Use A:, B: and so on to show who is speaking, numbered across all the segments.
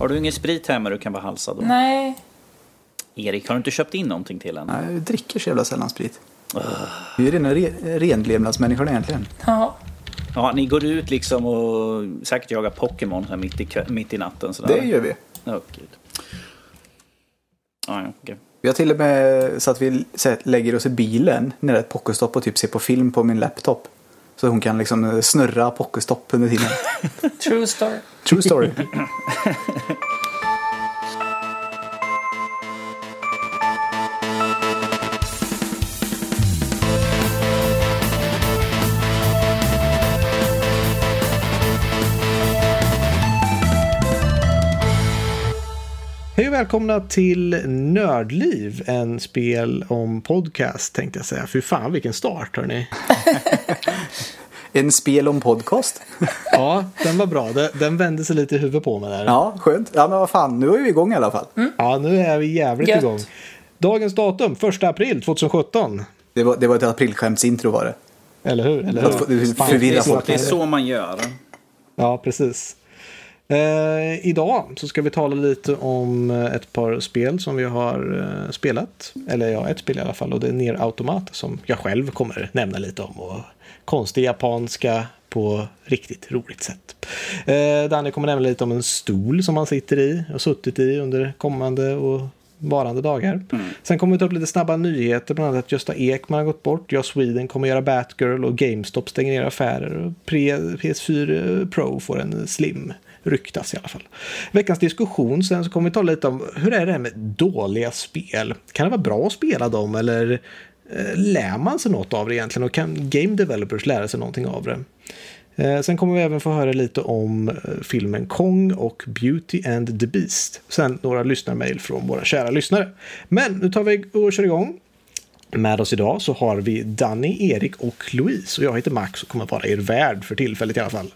A: Har du ingen sprit hemma du kan vara halsad då?
B: Nej.
A: Erik, har du inte köpt in någonting till henne?
C: Nej, jag dricker så jävla sällan sprit. Vi är rena re renlevnadsmänniskor egentligen.
B: Ja.
A: Ja, ni går ut liksom och säkert jagar Pokémon här mitt i, mitt i natten sådär.
C: Det gör vi.
A: Ja, gud. Ja, ja, okej.
C: Vi har till och med så att vi så lägger oss i bilen när det är ett pocketstopp och typ ser på film på min laptop. Så hon kan liksom snurra pocketstopp under tiden.
B: True story.
C: True story.
D: Hej och välkomna till Nördliv, en spel om podcast tänkte jag säga. Fy fan vilken start hörni.
C: En spel om podcast.
D: Ja, den var bra. Den- vände sig lite i huvudet på mig där.
C: Ja, skönt. Ja, men vad fan, nu är vi igång i alla fall.
D: Ja, nu är vi jävligt
B: Gött.
D: igång. Dagens datum, 1 april 2017.
C: Det var, det var ett aprilskämtsintro var det.
D: Eller hur? Eller hur?
C: det
A: är så man gör.
D: Ja, precis. Eh, idag så ska vi tala lite om eh, ett par spel som vi har eh, spelat. Eller ja, ett spel i alla fall. Och det är Nier Automata som jag själv kommer nämna lite om. Och konstig japanska på riktigt roligt sätt. Eh, Danny kommer nämna lite om en stol som han sitter i och suttit i under kommande och varande dagar. Sen kommer vi ta upp lite snabba nyheter, bland annat att Gösta Ekman har gått bort. Jag Sweden kommer göra Batgirl och GameStop stänger ner affärer. Och Pre- PS4 Pro får en slim, ryktas i alla fall. Veckans diskussion sen så kommer vi tala lite om hur är det här med dåliga spel? Kan det vara bra att spela dem eller eh, lär man sig något av det egentligen? Och kan game developers lära sig någonting av det? Eh, sen kommer vi även få höra lite om eh, filmen Kong och Beauty and the Beast. Sen några lyssnarmail från våra kära lyssnare. Men nu tar vi och kör igång. Med oss idag så har vi Danny, Erik och Louise. Och jag heter Max och kommer vara er värd för tillfället i alla fall.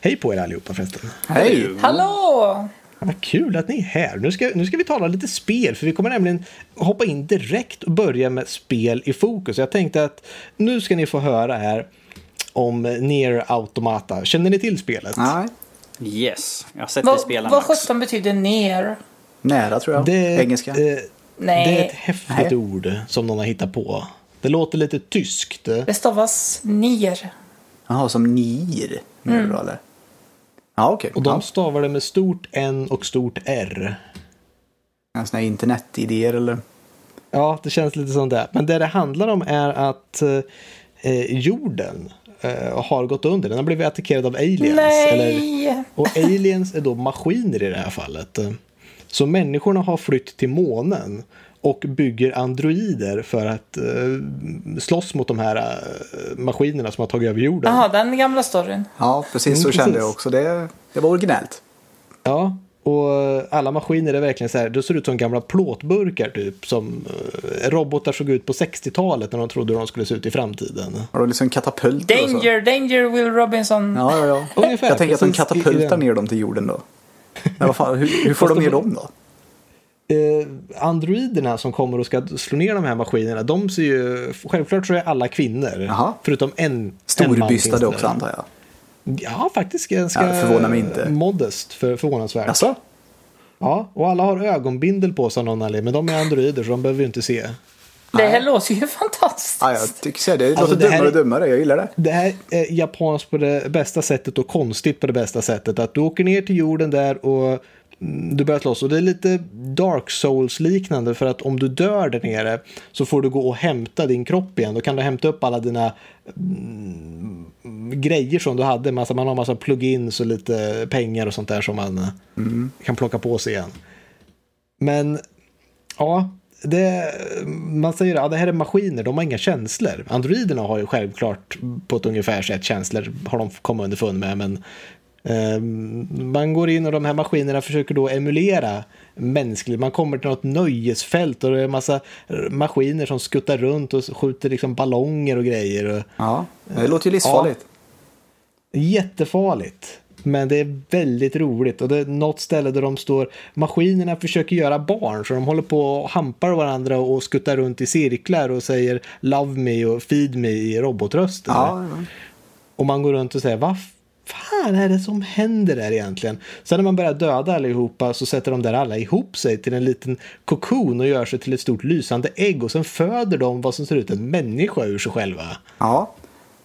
D: Hej på er allihopa förresten.
C: Hej!
B: Hallå!
D: Vad kul att ni är här. Nu ska, nu ska vi tala lite spel, för vi kommer nämligen hoppa in direkt och börja med spel i fokus. Jag tänkte att nu ska ni få höra här om Nier Automata. Känner ni till spelet?
C: Nej,
A: Yes, jag har sett dig
B: Vad,
A: spela
B: vad sjutton betyder ner?
C: nära tror jag.
D: Det,
C: Engelska.
D: eh, det är
B: Nej,
D: ett häftigt
C: Nej.
D: ord som någon har hittat på. Det låter lite tyskt.
B: det stavas ner.
C: Jaha, som NIR. menar du då, eller? Ja, okej.
D: Och de stavar det med stort N och stort R.
C: En sån här internetidéer eller?
D: Ja, det känns lite som det. Men det det handlar om är att eh, jorden eh, har gått under. Den har blivit attackerad av aliens. Eller,
B: Nej!
D: och aliens är då maskiner i det här fallet. Så människorna har flytt till månen och bygger androider för att eh, slåss mot de här eh, maskinerna som har tagit över jorden.
B: Jaha, den gamla storyn.
C: Ja, precis så
D: Mm,
C: kände
D: precis.
C: jag också. Det, det var originellt.
D: Ja, och alla maskiner är verkligen så här, det ser ut som gamla plåtburkar typ. Som eh, robotar såg ut på 60-talet när de trodde de skulle se ut i framtiden.
C: Har du liksom katapulter och så?
B: Danger, danger Will Robinson.
C: Ja, ja, ja.
D: Ungefär,
C: jag tänker att de katapultar ner dem till jorden då. Men vad fan, hur, hur får de ner dem då?
D: Eh, androiderna som kommer och ska slå ner de här maskinerna, de ser ju, självklart så är alla kvinnor.
C: Jaha.
D: Förutom en
C: Storbystade också antar jag.
D: Ja, faktiskt ganska
C: Ja, förvånar mig inte.
D: modest, för, förvånansvärt.
C: Jaså?
D: Ja, och alla har ögonbindel på sig av någon anledning, men de är androider så de behöver ju inte se.
B: Det här låter ju fantastiskt.
C: Ja, jag tycker så. Det låter
D: Alltså, det här
C: dummare och dummare. Jag gillar det.
D: Det här är japanskt på det bästa sättet och konstigt på det bästa sättet. Att du åker ner till jorden där och mm, du börjar slåss. Och det är lite Dark Souls liknande för att om du dör där nere så får du gå och hämta din kropp igen. Då kan du hämta upp alla dina mm, grejer som du hade. Massa, man har massa plugins och lite pengar och sånt där som man eh, kan plocka på sig igen. Men ja, det, man säger att ja, det här är maskiner, de har inga känslor. Androiderna har ju självklart på ett ungefär sätt känslor, har de kommit underfund med. Men eh, man går in och de här maskinerna försöker då emulera mänskligt. Man kommer till något nöjesfält och det är en massa maskiner som skuttar runt och skjuter liksom ballonger och grejer.
C: Ja, det låter ju livsfarligt.
D: Jättefarligt. Men det är väldigt roligt och det är något ställe där de står, maskinerna försöker göra barn så de håller på och hampar varandra och skuttar runt i cirklar och säger love me och feed me i robotröster.
C: Ja, ja.
D: Och man går runt och säger, va? fan är det som händer där egentligen? Sen när man börjar döda allihopa så sätter de där alla ihop sig till en liten kokon och gör sig till ett stort lysande ägg och sen föder de vad som ser ut en människa ur sig själva.
C: Ja.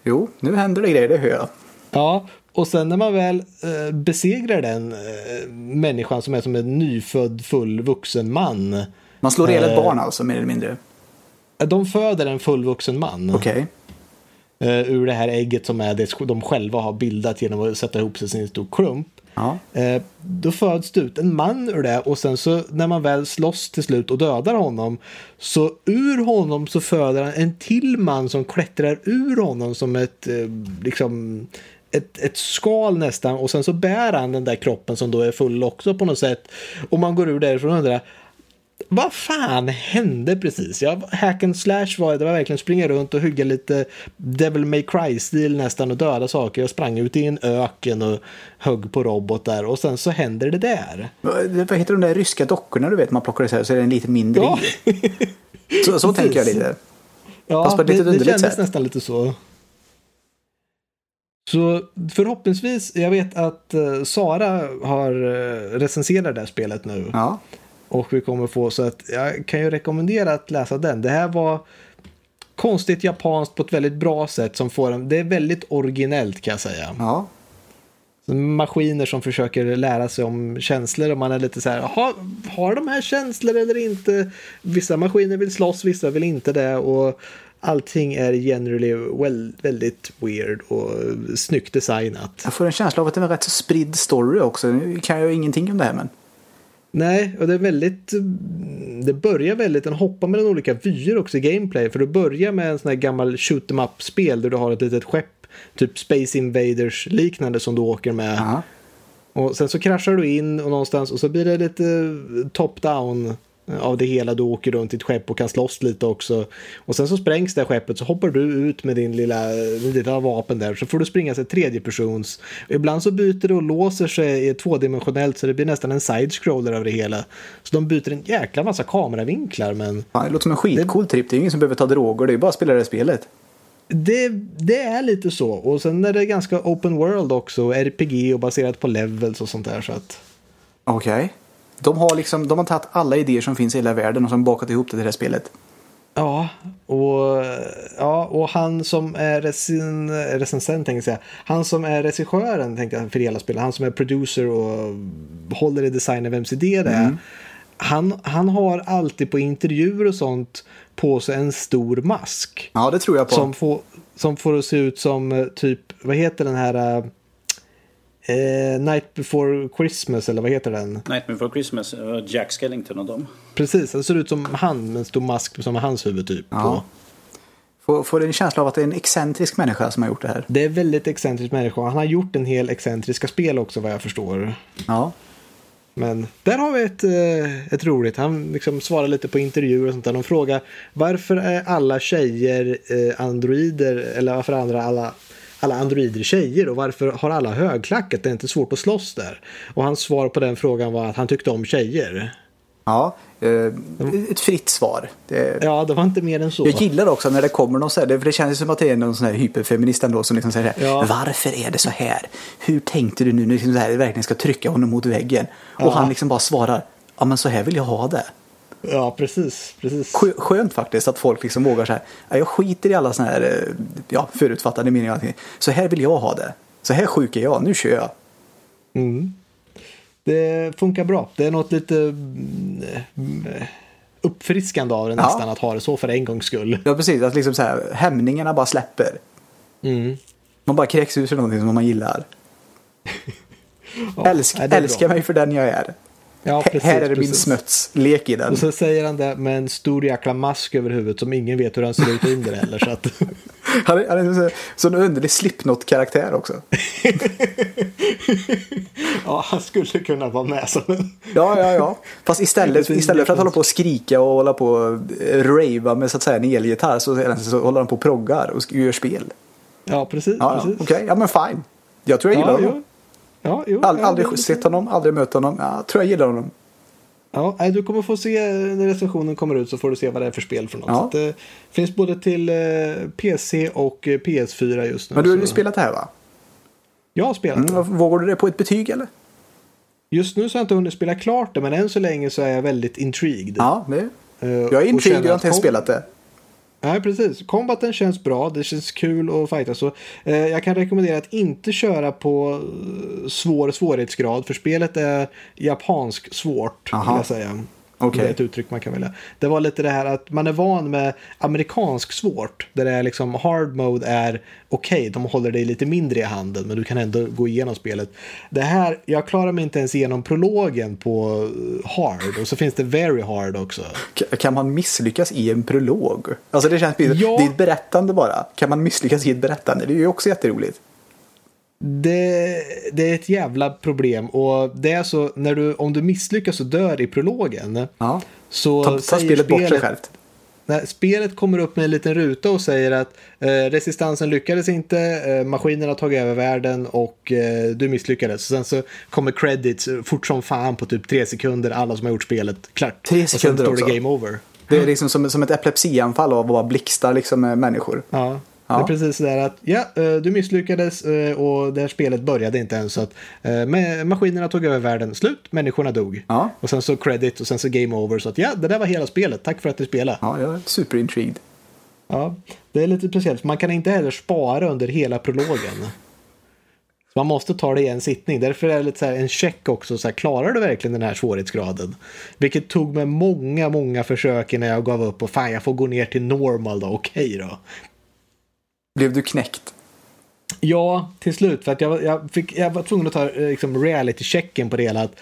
C: Jo, nu händer det grejer, det hör jag.
D: Ja, och sen när man väl eh, besegrar den eh, människan som är som en nyfödd full vuxen man.
C: Man slår ihjäl ett
D: Eh.
C: barn alltså, mer eller mindre.
D: De föder en fullvuxen man.
C: Okej.
D: eh, ur det här ägget som är det de själva har bildat genom att sätta ihop sig sin stor klump.
C: Ja.
D: Eh, då föds det ut en man ur det och sen så när man väl slåss till slut och dödar honom så ur honom så föder han en till man som klättrar ur honom som ett eh, liksom ett, ett skal nästan och sen så bär han den där kroppen som då är full också på något sätt och man går ur därifrån och undrar vad fan hände precis? Ja, hack and slash var det. Det var verkligen springa runt och hugga lite Devil May Cry-stil nästan och döda saker. Jag sprang ut i en öken och högg på robotar och sen så händer det där.
C: Vad heter de där ryska dockorna du vet man plockar isär så är den lite mindre
D: Ja,
C: i. Så, så tänker jag lite.
D: ja
C: Fast på ett
D: det,
C: lite
D: det kändes
C: sätt.
D: nästan lite så. Så förhoppningsvis, jag vet att eh, Sara har uh, recenserat det här spelet nu.
C: Ja.
D: Och vi kommer få så att jag kan ju rekommendera att läsa den. Det här var konstigt japanskt på ett väldigt bra sätt som får en, det är väldigt originellt kan jag säga.
C: Ja.
D: Maskiner som försöker lära sig om känslor och man är lite så här, har, har de här känslor eller inte? Vissa maskiner vill slåss, vissa vill inte det och allting är generally well, väldigt weird och snyggt designat.
C: Jag får en känsla av att det är en rätt så spridd story också. Nu kan jag ju ingenting om det här men.
D: Nej, och det är väldigt... Det börjar väldigt... Den hoppar mellan olika vyer också i gameplay. För du börjar med en sån här gammal shoot em up-spel där du har ett litet skepp. Typ Space Invaders liknande som du åker med.
C: Ja.
D: Och sen så kraschar du in och någonstans och så blir det lite top-down av det hela. Du åker runt i ett skepp och kan slåss lite också. Och sen så sprängs det här skeppet så hoppar du ut med din lilla, din lilla vapen där. Så får du springa sig tredjepersons. Och ibland så byter det och låser sig i tvådimensionellt så det blir nästan en side-scroller av det hela. Så de byter en jäkla massa kameravinklar men
C: Ja, det låter som en skitcool tripp. Det är ingen som behöver ta droger. Det är bara att spela det här spelet.
D: det, det är lite så. Och sen är det ganska open world också. RPG och baserat på levels och sånt där. Så att...
C: Okej. De har liksom, de har tagit alla idéer som finns i hela världen och som bakat ihop det till det här spelet.
D: Ja, och, ja, och han som är recen, recensent tänkte jag säga. Han som är regissören tänkte jag för hela spelet. Han som är producer och håller i designen vems idé det är. Han, han har alltid på intervjuer och sånt på sig en stor mask.
C: Ja, det tror jag på.
D: Som får, som får att se ut som eh, typ, vad heter den här eh, Night before Christmas eller vad heter den?
A: Nightmare Before Christmas, eh, Jack Skellington och dem.
D: Precis, den ser ut som han med en stor mask som är hans huvud typ.
C: Ja. Får, får en känsla av att det är en excentrisk människa som har gjort det här.
D: Det är väldigt excentrisk människa. Han har gjort en hel excentriska spel också vad jag förstår.
C: Ja.
D: Men där har vi ett, eh, ett roligt. Han liksom svarar lite på intervjuer och sånt där. De frågar varför är alla tjejer eh, androider eller varför är andra alla alla androider tjejer och varför har alla högklackat? Det är inte svårt att slåss där. Och hans svar på den frågan var att han tyckte om tjejer.
C: Ja. Eh, ett fritt svar. Det,
D: Ja, det var inte mer än så.
C: Jag gillar också när det kommer någon så här, för det känns som att det är någon sån här hyperfeminist ändå som liksom säger
D: Ja.
C: varför är det så här? Hur tänkte du nu när liksom här, verkligen ska trycka honom mot väggen?
D: Ja.
C: Och han liksom bara svarar, ja men så här vill jag ha det.
D: Ja, precis. precis.
C: Skö- Skönt faktiskt att folk liksom vågar så här, ja, jag skiter i alla såna här eh, ja, förutfattade meningar. Så här vill jag ha det. Så här sjuk är jag, nu kör jag.
D: Mm. Det funkar bra. Det är något lite mm, eh, uppfriskande av det
C: Ja.
D: nästan att ha det så för en gångs skull.
C: Ja precis, att liksom så här, hämningarna bara släpper.
D: Mm.
C: Man bara kräks ur sig någonting som man gillar.
D: Ja,
C: Älsk, älska mig för den jag är.
D: Ja, precis,
C: här är det min smuts, lek i den.
D: Och så säger han det med en stor jäkla mask över huvudet som ingen vet hur han ser ut under heller. Så att,
C: Han är, han är en sån- sån underlig Slipknot-karaktär också.
D: ja, han skulle kunna vara med som en...
C: Ja, ja, ja. Fast istället, istället för att hålla på och skrika och hålla på och eh, rava med så att säga en elgitarr så, så håller han på och proggar och gör spel.
D: Ja, precis.
C: Ja, ja
D: precis.
C: okej. Ja, men fine. Jag tror jag gillar
D: Ja,
C: honom.
D: Ja, jo, ja,
C: aldrig
D: det-
C: sett honom, aldrig mött honom. Ja, jag tror jag gillar honom.
D: Ja, du kommer få se när recensionen kommer ut så får du se vad det är för spel för något.
C: Ja.
D: Det finns både till eh, PC och eh, PS4 just nu.
C: Men du har ju
D: så-
C: spelat det här va?
D: Jag har spelat det.
C: Mm, vågar du det på ett betyg eller?
D: Just nu så har jag inte hunnit spela klart det, men än så länge så är jag väldigt intrigued.
C: Ja, det.
D: Eh,
C: Jag är intrigued, jag har inte ens spelat det.
D: Nej, precis. Combaten känns bra. Det känns kul att fighta. Så, eh, jag kan rekommendera att inte köra på eh, svår svårighetsgrad. För spelet är japansk svårt,
C: Aha.
D: vill jag säga.
C: Okej.
D: Det är ett uttryck man kan välja. Det var lite det här att man är van med amerikansk svårt. Där det är liksom hard mode är okej, de håller dig lite mindre i handen. Men du kan ändå gå igenom spelet. Det här, jag klarar mig inte ens igenom prologen på eh, hard. Och så finns det very hard också.
C: Kan man misslyckas i en prolog? Alltså det känns. Ja. Det är ett berättande bara. Kan man misslyckas i ett berättande? Det är ju också jätteroligt.
D: Det, det är ett jävla problem och det är så när du, om du misslyckas och dör i prologen
C: Ja.
D: så
C: Ta, ta
D: säger
C: spelet bort sig självt.
D: Nej, spelet kommer upp med en liten ruta och säger att eh, resistansen lyckades inte, eh, maskinerna har tagit över världen och eh, du misslyckades. Sen så kommer credits eh, fort som fan på typ tre sekunder, alla som har gjort spelet klart.
C: Tre
D: och sen
C: sekunder
D: står det game over.
C: Det är liksom som, som ett epilepsianfall av att bara blixtra liksom med människor.
D: Ja,
C: Ja.
D: det är precis sådär att ja, eh, du misslyckades eh, och det här spelet började inte ens så att eh, ma- maskinerna tog över världen, slut, människorna dog.
C: Ja.
D: Och sen så credit och sen så game over så att ja, det där var hela spelet, tack för att du spelade. Ja.
C: Ja, jag är superintrigued.
D: det är lite speciellt, man kan inte heller spara under hela prologen. Så man måste ta det i en sittning. Därför är det lite så här en check också. Så här, klarar du verkligen den här svårighetsgraden? Vilket tog mig många, många försök innan jag gav upp och fan, jag får gå ner till normal då. Okej då.
C: Blev du knäckt?
D: Ja, till slut. För att jag, jag, fick, jag var tvungen att ta eh, liksom, reality-checken på det hela. Att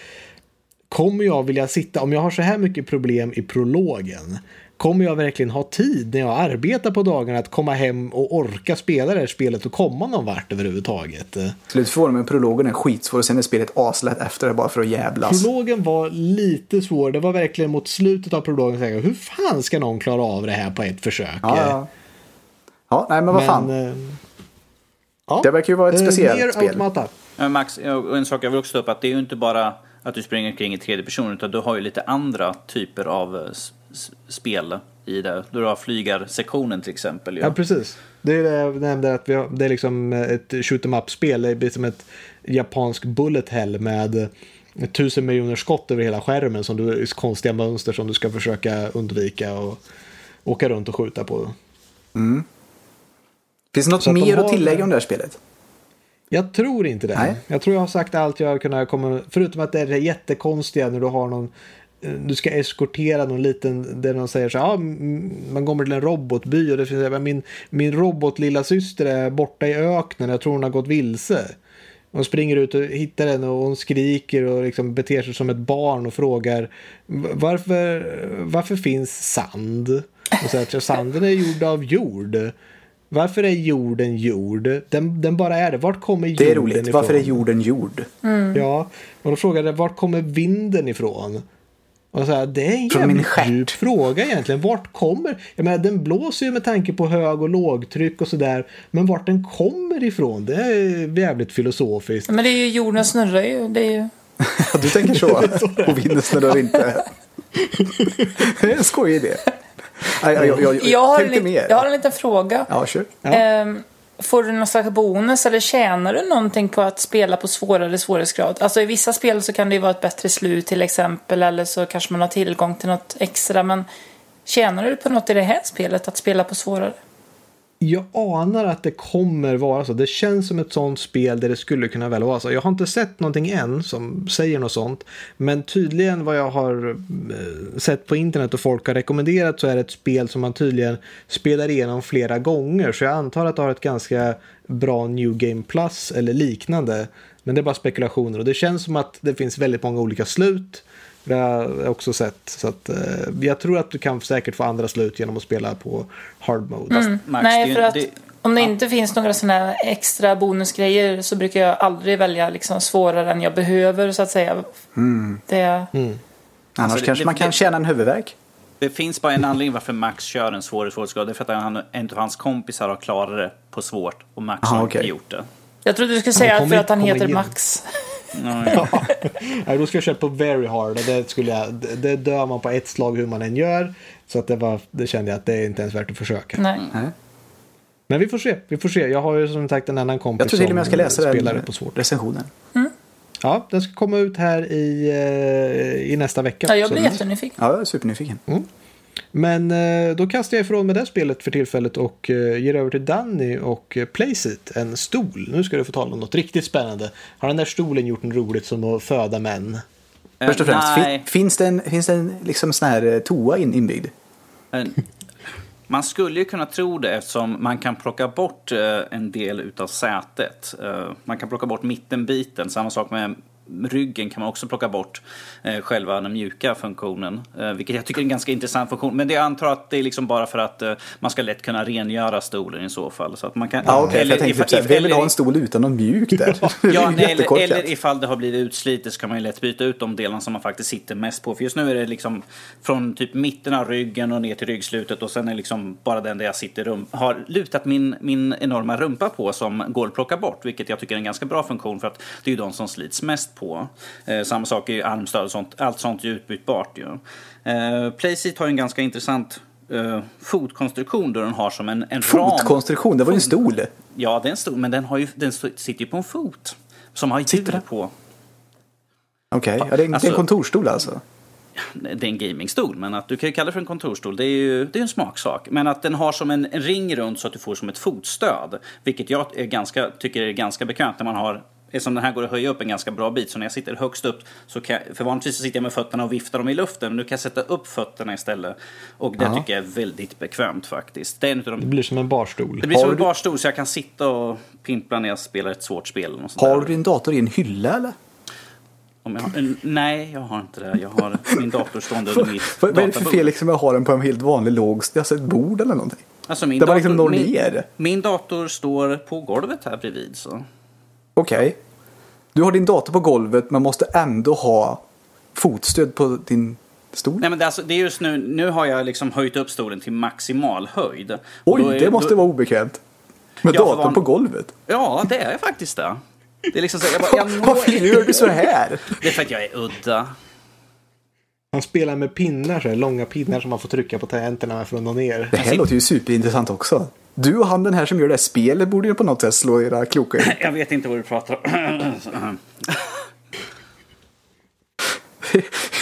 D: kommer jag vilja sitta, om jag har så här mycket problem i prologen, kommer jag verkligen ha tid när jag arbetar på dagarna att komma hem och orka spela det här spelet och komma någon vart överhuvudtaget?
C: Slut förvånar mig, prologen är skitsvår och sen är spelet aslätt efter det bara för att jävlas.
D: Prologen var lite svår. Det var verkligen mot slutet av prologen. Hur fan ska någon klara av det här på ett försök?
C: Ja, ja. Ja, nej men vad fan.
D: eh, ja.
C: Det verkar ju vara ett
D: Eh,
C: speciellt
D: Nier
C: spel.
D: Automata.
A: Men Max, ja, och en sak jag vill också ta upp att det är ju inte bara att du springer kring i tredje person utan du har ju lite andra typer av eh, spel i det. Du har flygarsektionen till exempel. ju.
D: Ja, precis. Det är det jag nämnde att vi har, det är liksom ett shoot em up-spel. Det blir som ett japansk bullet hell med tusen miljoner skott över hela skärmen som du, konstiga mönster som du ska försöka undvika och åka runt och skjuta på.
C: Finns det något
D: Så att
C: mer att
D: har-
C: tillägga om det här spelet?
D: Jag tror inte det.
C: Nej.
D: Jag tror jag har sagt allt jag har kunnat komma Förutom att det är det jättekonstiga när du har någon du ska eskortera någon liten, där de säger så här, man kommer till en robotby och det finns, "Ja, min, min robot lilla syster är borta i öknen, jag tror hon har gått vilse. Hon springer ut och hittar henne och hon skriker och liksom beter sig som ett barn och frågar varför, varför finns sand? Och säger att "Ja, sanden är gjord av jord. Varför är jorden jord? Den, den bara är det. Vart kommer jorden
C: Det är roligt.
D: ifrån?
C: Varför är jorden jord?
D: Ja, och då frågade jag vart kommer vinden ifrån? Och så här, det är en
C: Från min
D: jävligt djup fråga egentligen. Vart kommer... Jag menar, den blåser ju med tanke på hög och lågtryck och sådär. Men vart den kommer ifrån, det är jävligt filosofiskt.
B: Men det är ju jorden snurrar ju. Det är ju...
C: Ja, du tänker så? Och vinden snurrar inte. det är en skojig idé. Jag, jag, jag,
B: Jag har, en,
C: mer.
B: jag har en liten fråga.
C: Ja, kör.
B: Ehm, får du någon slags bonus eller tjänar du någonting på att spela på svårare svårighetsgrad? Alltså i vissa spel så kan det ju vara ett bättre slut till exempel eller så kanske man har tillgång till något extra men tjänar du på något i det här spelet att spela på svårare?
D: Jag anar att det kommer vara så. Det känns som ett sånt spel där det skulle kunna väl vara så. Jag har inte sett någonting än som säger något sånt. Men tydligen vad jag har eh, sett på internet och folk har rekommenderat så är det ett spel som man tydligen spelar igenom flera gånger. Så jag antar att det har ett ganska bra New Game Plus eller liknande. Men det är bara spekulationer och det känns som att det finns väldigt många olika slut. Det har jag också sett. Så att, eh, jag tror att du kan säkert få andra slut genom att spela på hard mode.
A: Max, det är
B: Nej, för att
A: det-
B: om det inte finns några sådana här extra bonusgrejer så brukar jag aldrig välja liksom svårare än jag behöver så att säga. Det,
C: Annars
A: Alltså, det-
C: kanske
A: det-
C: man kan tjäna en huvudvärk.
A: Det finns bara en anledning varför Max kör en svår svårighetsgrad. Det är för att han, en av hans kompisar har klarat det på svårt och Max
C: Aha,
A: har
C: okej.
A: inte gjort det.
B: jag trodde du skulle säga för att han heter
D: igen.
B: Max.
A: Ja, ja.
D: Nej, då ska jag köra på very hard. och Det, skulle jag, det, det dör man på ett slag hur man än gör. Så att det, var, det kände jag att det är inte ens värt att försöka.
B: Nej.
C: Nej.
D: Men vi får se. Vi får se. Jag har ju som sagt en annan kompis
C: Jag tror till och med jag ska läsa
D: som spelar
C: den
D: det på svårt.
C: recensionen.
D: Ja, den ska komma ut här i, eh, i nästa vecka.
B: Ja, jag blir jättenyfiken.
C: Ja, jag är supernyfiken.
D: Men eh, då kastar jag ifrån mig det spelet för tillfället och eh, ger över till Danny och eh, Placeit, en stol. Nu ska du få tala om något riktigt spännande. Har den där stolen gjort något roligt som att föda män?
C: Först och främst, fin, finns det en, finns det en liksom sån här toa in, inbyggd?
A: Men Man skulle ju kunna tro det eftersom man kan plocka bort en del utav sätet. Man kan plocka bort mittenbiten. Samma sak med ryggen kan man också plocka bort eh, själva den mjuka funktionen. Eh, vilket jag tycker är en ganska intressant funktion. Men det jag antar att det är liksom bara för att eh, man ska lätt kunna rengöra stolen i så fall. Så att man kan,
C: Ja, okej. för jag tänkte
A: if-
C: typ såhär, vem vill
A: eller-
C: ha en stol utan någon mjuk där?
A: Ja,
C: ju
A: nej, eller, eller ifall det har blivit utslitet så kan man ju lätt byta ut de delarna som man faktiskt sitter mest på. För just nu är det liksom från typ mitten av ryggen och ner till ryggslutet och sen är det liksom bara den där jag sitter rum, har lutat min, min enorma rumpa på som går att plocka bort. Vilket jag tycker är en ganska bra funktion för att det är ju de som slits mest på. Eh, samma sak ju armstöd och sånt. Allt sånt är utbytbart ju. Eh, Playseat har en ganska intressant eh, fotkonstruktion då den har som en, en ram.
C: Fotkonstruktion, det var ju en stol.
A: Ja, det är en stor, men den, har ju, den sitter ju på en fot. Som har hjul på.
C: Okej, ja, det, är en- det är en
A: Alltså-
C: kontorsstol alltså.
A: Det är en gamingstol, men att du kan ju kalla det för en kontorsstol. Det är ju det är en smaksak. Men att den har som en, en ring runt så att du får som ett fotstöd. Vilket jag är ganska, tycker är ganska bekvämt när man har Eftersom den här går att höja upp en ganska bra bit, så när jag sitter högst upp så kan jag, för vanligtvis så sitter jag med fötterna och viftar dem i luften, men nu kan jag sätta upp fötterna istället. Och det
C: Ja.
A: tycker jag är väldigt bekvämt faktiskt. Det är en utav
D: Det
A: de
D: blir som en barstol.
A: det blir som
C: Har
A: en
C: du-
A: barstol så jag kan sitta och pimpla när jag spelar ett svårt spel. Och
C: Har du din dator i en hylla eller?
A: Jag har, en- nej, jag har inte det. Jag har min dator stående under mitt
C: Vad, är det för fel liksom att ha den på en helt vanlig låg, alltså ett bord eller någonting?
A: Alltså min
C: Där man liksom når
A: min,
C: ner.
A: Min dator står på golvet här bredvid. Så.
C: Okej. Du har din dator på golvet men måste ändå ha fotstöd på din stol?
A: Nej, men det, är alltså, det är just nu, nu har jag liksom höjt upp stolen till maximal höjd.
C: Oj,
A: är-
C: det måste
A: då,
C: vara obekvämt. Med
A: Ja,
C: datorn
A: van-
C: på golvet.
A: Ja, det är faktiskt det. Det är liksom så, jag bara, jag
C: Varför gör du så här?
A: Det är för att jag är udda.
D: Han spelar med pinnar, så här, långa pinnar som man får trycka på tangenterna för att nå ner.
C: Det här låter ju superintressant också. Du och han den här som gör det här spelet borde ju på något sätt slå era kloka i.
A: Jag vet inte vad du pratar om.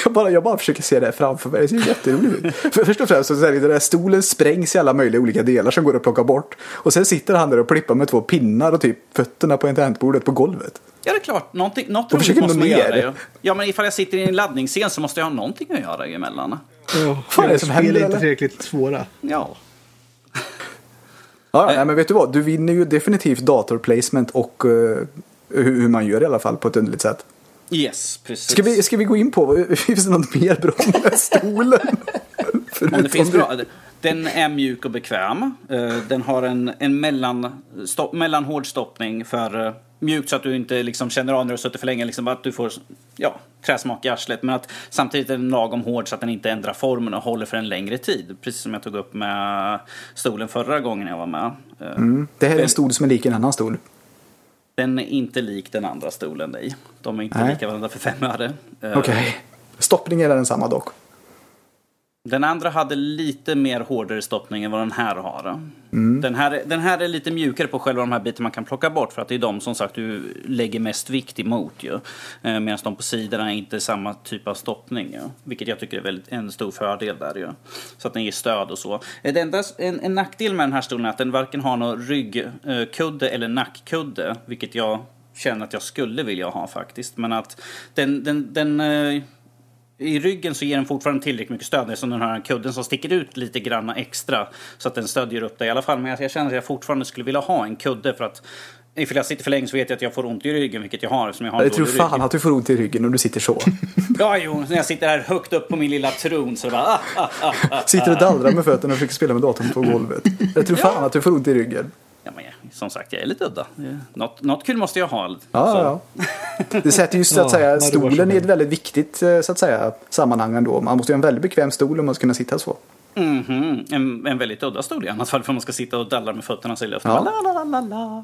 C: Jag bara, jag bara försöker se det här framför mig. Det ser jätteroligt ut. För först och främst så är det den där stolen sprängs i alla möjliga olika delar som går att plocka bort. Och sen sitter han där och plippar med två pinnar och typ fötterna på tangentbordet på golvet.
A: Ja, det är klart. Någonting, något
C: Och
A: roligt måste man göra ju. Ja, men ifall jag sitter i en laddningsscen så måste jag ha någonting att göra emellan.
D: Ja,
C: fan är det som
D: spel
C: händer,
D: är inte tillräckligt svåra.
A: Ja.
C: Ja,
A: Eh.
C: nej, men vet du vad? Du vinner ju definitivt datorplacement och eh, hur, man gör i alla fall på ett underligt sätt.
A: Yes, precis.
C: Ska vi, ska vi gå in på, finns det något mer bra med den här stolen?
A: Om det finns bra. Den är mjuk och bekväm. Eh, Den har en, en mellan, stopp, mellanhård stoppning för mjukt så att du inte liksom känner av när du har suttit för länge. Liksom att du får ja, träsmak i arslet. Men att samtidigt är den lagom hård så att den inte ändrar formen och håller för en längre tid. Precis som jag tog upp med stolen förra gången jag var med. Eh,
C: Mm. Det här är en stol som är lik en annan stol.
A: Den är inte lik den andra stolen, nej. De är inte
C: Nej.
A: lika varandra för fem öre. Eh,
C: Okej. Stoppningen är densamma dock.
A: Den andra hade lite mer hårdare stoppning än vad den här har.
C: Mm.
A: Den, här, den här är lite mjukare på själva de här bitarna man kan plocka bort för att det är de som sagt du lägger mest vikt emot ju. Eh, Medan de på sidorna är inte samma typ av stoppning ju. Vilket jag tycker är väldigt, en stor fördel där ju. Så att den ger stöd och så. Eh, Det enda, en, en nackdel med den här stolen är att den varken har någon ryggkudde eller nackkudde. Vilket jag känner att jag skulle vilja ha faktiskt. Men att den, den, den eh, i ryggen så ger den fortfarande tillräckligt mycket stöd eftersom den har en kudden som sticker ut lite grann extra. Så att den stödjer upp det i alla fall. Men jag, känner att jag fortfarande skulle vilja ha en kudde för att ifall jag sitter för länge så vet jag att jag får ont i ryggen, vilket jag har eftersom jag har
C: Jag tror fan
A: rygg.
C: att du får ont i ryggen om du sitter så.
A: Ja, jo, när jag sitter här högt upp på min lilla tron så bara... Ah, ah, ah, ah.
C: Sitter och dallrar med fötterna och försöker spela med datorn på golvet. Jag tror fan att du får ont i ryggen.
A: Som sagt, jag är lite udda. Något, något kul måste jag ha.
C: Ja,
A: Så-
C: ja, ja. Det sätter ju så att säga stolen i ett väldigt viktigt eh, så att säga, sammanhang ändå. Man måste ju ha en väldigt bekväm stol om man ska kunna sitta så.
A: Mhm, en, en väldigt udda stol i annat fall för man ska sitta och dallra med fötterna så i luften.
C: Ja.
A: La, la, la, la.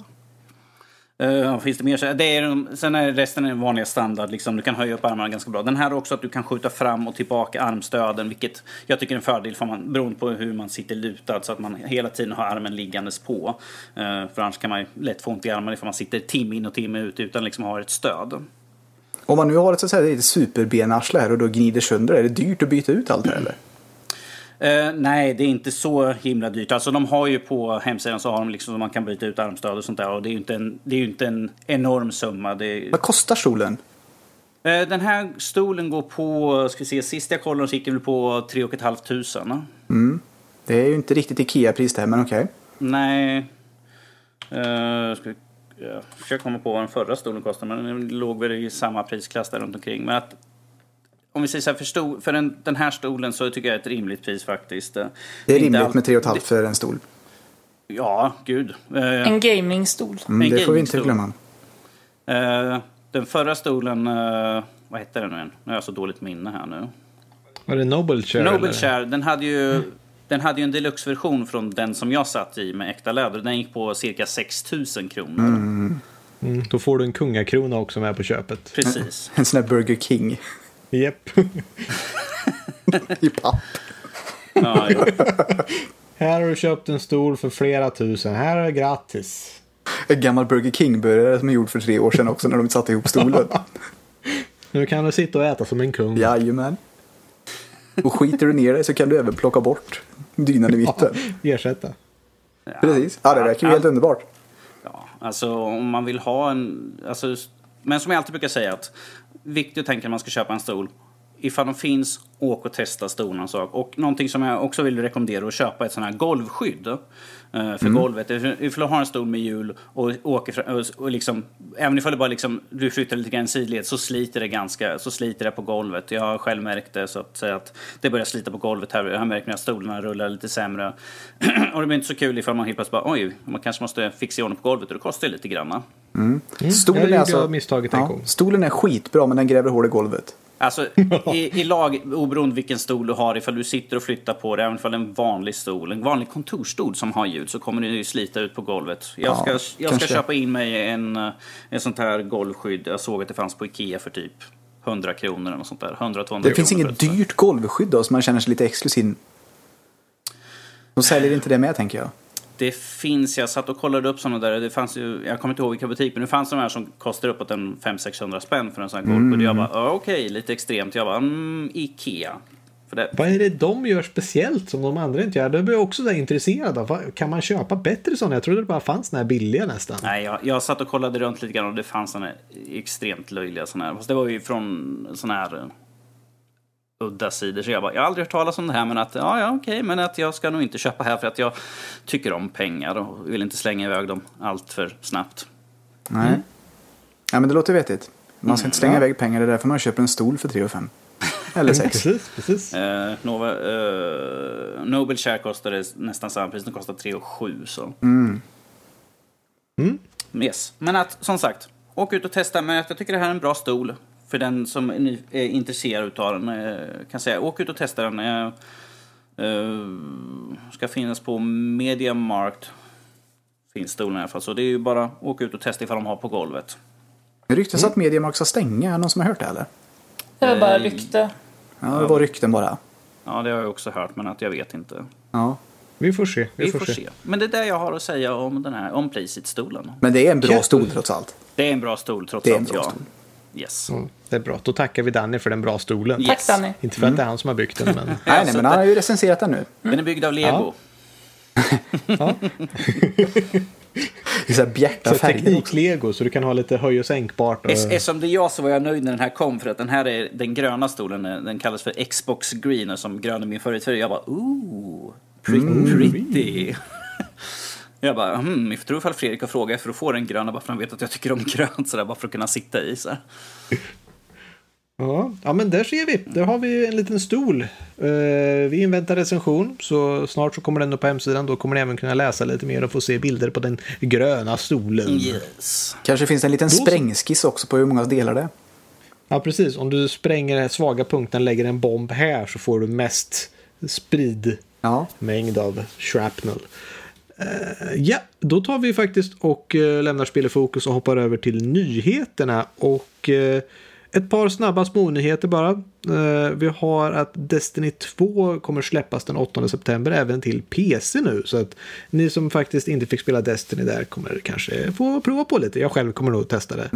A: Uh, finns det mer? Det är, sen är resten en vanliga standard. Liksom. Du kan höja upp armarna ganska bra. Den här också att du kan skjuta fram och tillbaka armstöden. Vilket jag tycker är en fördel för man, beroende på hur man sitter lutad. Så att man hela tiden har armen liggandes på. Uh, för annars kan man ju lätt få ont i armarna ifall man sitter timme in och timme ut utan liksom har ett stöd.
C: Om man nu har ett så att säga, superbenarsle här och då gnider sönder, är det dyrt att byta ut allt det här, eller?
A: Eh, nej, det är inte så himla dyrt. Alltså de har ju på hemsidan så har de liksom man kan byta ut armstöd och sånt där. Och det är ju inte en, det är inte en enorm summa. Är,
C: Vad kostar stolen?
A: Eh, Den här stolen går på, ska vi se, sist jag kollade så gick väl på 3 500.
C: Det är ju inte riktigt Ikea-pris det här, men okej.
A: Nej. Uh, ska jag försöker komma på vad den förra stolen kostade, men den låg väl i samma prisklass där runt omkring. Men att, om vi säger så här, för, sto, för den, den här stolen så tycker jag ett rimligt pris faktiskt. Eh,
C: Det är
A: inte
C: rimligt
A: allt-
C: med 3,5 för en stol.
A: Ja, gud. Eh,
B: En gamingstol.
C: Mm,
A: En
C: det får vi inte glömma.
A: eh, den förra stolen, eh, vad hette den nu igen? Nu har jag så dåligt minne här nu.
D: Var det Nobel Chair?
A: Nobel
D: eller?
A: Chair, den hade ju, den hade ju en deluxe-version från den som jag satt i med äkta läder. Den gick på cirka 6000 kronor.
D: Mm, då får du en kungakrona också med på köpet.
A: Precis.
C: En sån här Burger King
D: Japp.
C: i papp.
A: Ja, ja.
D: Här har du köpt en stol för flera tusen. Här är det gratis.
C: En gammal Burger King-burgare som är gjord för tre år sedan också när de satte ihop stolen.
D: Nu kan du sitta och äta som en kung.
C: Jajamän. Och skiter du ner dig så kan du även plocka bort dynan i mitten.
D: Ersätta.
C: Precis. Ja, det verkar ju helt underbart.
A: Ja, alltså om man vill ha en... Alltså, men som jag alltid brukar säga att viktigt att tänka när man ska köpa en stol. Ifall de finns, åk och testa stolen och. Och någonting som jag också vill rekommendera är att köpa ett sånt här golvskydd eh, För golvet. Ifall du har en stol med hjul och åker fram, och, och liksom, även ifall du bara liksom, du flyttar lite grann sidled så sliter det ganska, så sliter det på golvet. Jag har själv märkt det så att säga att det börjar slita på golvet här. Jag har märkt när stolarna rullar lite sämre. och det blir inte så kul ifall man helt plötsligt bara oj, man kanske måste fixa i ordning på golvet och det kostar ju lite grann.
C: Stolen
D: jag
C: är alltså...
D: misstaget en
C: Ja,
D: gång.
C: stolen är skitbra men den gräver hål i golvet.
A: Alltså i, i lag, oberoende vilken stol du har, ifall du sitter och flyttar på det, även ifall det är en vanlig stol, en vanlig kontorsstol som har ljud, så kommer det ju slita ut på golvet. Jag
C: Ja,
A: ska, jag ska köpa in mig en, en sånt här golvskydd. Jag såg att det fanns på Ikea för typ 100 kronor eller något sånt där. 100-200
C: Det finns inget dyrt golvskydd då så man känner sig lite exklusiv. De säljer inte det med tänker jag.
A: Det finns, jag satt och kollade upp sådana där, det fanns ju, jag kommer inte ihåg vilka butiker, men det fanns de här som kostar uppåt en 500-600 spänn för en sån här golvskydd. Och jag bara, "Ja, okej, lite extremt. Jag bara, mm, Ikea. För det,
D: Vad är det de gör speciellt som de andra inte gör? Det blir jag också där intresserad av. Kan man köpa bättre sådana? Jag trodde det bara fanns såna här billiga nästan.
A: Nej, jag, jag satt och kollade runt lite grann och det fanns såna extremt löjliga såna här. Fast det var ju från såna här uh, udda sidor. Så jag bara, jag har aldrig hört talas om det här men att, ja, ja, okej, men att jag ska nog inte köpa här för att jag tycker om pengar och vill inte slänga iväg dem allt för snabbt.
C: Nej. Ja men det låter vettigt. Man ska inte slänga iväg pengar, det är därför man köper en stol för 3 5. Eller 6.
D: Precis, precis.
A: Eh, Nova, eh, Nobel Share kostade nästan samma pris, den kostade 3 7 så.
C: Mm.
A: Yes. Men att, som sagt, åk ut och testa. Men att jag tycker det här är en bra stol. För den som är intresserad av den. eh, Kan säga, åk ut och testa den. Eh, eh, Ska finnas på Mediamarkt. Finns stolen i alla fall. Så det är ju bara åk ut och testa ifall de har på golvet.
C: Det ryktas att Mediamarkt ska stänga, är det någon som har hört det eller?
B: Det var bara rykte.
C: Ja, det var rykten bara.
A: Ja, det har jag också hört, men att jag vet inte.
C: Ja.
D: Vi får se.
A: Vi får se. Men det är det jag har att säga om den här, om Placeit-stolen.
C: Men det är en bra
D: Jätte-
C: stol trots allt.
A: Det är en bra stol trots
C: Det är en
A: allt,
C: bra
A: ja.
C: stol.
A: Yes.
D: Mm, det är bra. Då tackar vi Danny för den bra stolen.
A: Yes.
B: Tack Danny.
D: Inte för att det är han som har byggt den, men...
C: Nej, nej, men han har ju recenserat den nu.
A: Den är byggd av lego.
D: Ja.
C: I så här bjärta
D: Så
C: färger
D: teknik-lego, så du kan ha lite höj och sänkbart. Och...
A: Eftersom det är jag så var jag nöjd när den här kom för att den här är den gröna stolen. eh, Den kallas för Xbox Green och som grön är min favoritfärg. Jag bara ooh, pretty. pretty. Jag bara, hmm, jag tror ifall Fredrik har frågat för att få den gröna bara för att han vet att jag tycker om grönt sådär bara för att kunna sitta i så.
D: Ja, ja, men där ser vi. Där har vi en liten stol. Eh, vi inväntar recension, så snart så kommer den upp på hemsidan. Då kommer ni även kunna läsa lite mer och få se bilder på den gröna stolen.
A: Yes.
C: Kanske finns det en liten
D: Då
C: sprängskiss också på hur många delar det är.
D: Ja, precis. Om du spränger den svaga punkten lägger en bomb här så får du mest spridmängd
C: Ja.
D: av shrapnel. Eh, ja, då tar vi faktiskt och eh, lämnar spel i fokus och hoppar över till nyheterna. Och eh, ett par snabba smånyheter bara. Eh, vi har att Destiny 2 kommer släppas den 8 september även till PC nu. Så att ni som faktiskt inte fick spela Destiny där kommer kanske få prova på lite. Jag själv kommer nog testa det.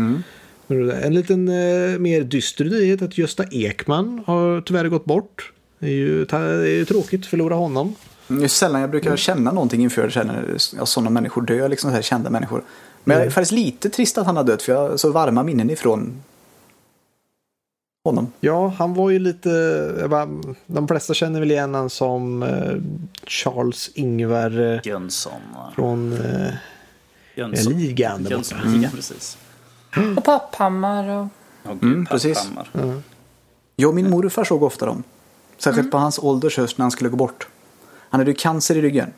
D: En liten eh, mer dyster nyhet att Gösta Ekman har tyvärr gått bort. Det är ju, det är ju tråkigt att förlora honom.
C: Det är sällan jag brukar känna någonting inför så här när ja, sådana människor dör, liksom så här kända människor. Men jag är faktiskt lite trist att han har dött för jag har så varma minnen ifrån honom.
D: Ja, han var ju lite... bara, De flesta känner väl igen han som eh, Charles Ingvar eh,
A: Jönsson.
D: från eh,
A: Jönsson.
D: ligan där borta.
A: Jönssonligan, precis.
B: Och Papphammar och...
A: Ja, gud,
C: Mm, precis.
A: Papphammar.
C: Jag och min morfar såg ofta dem. Särskilt på hans ålders höst när han skulle gå bort. Han hade ju cancer i ryggen.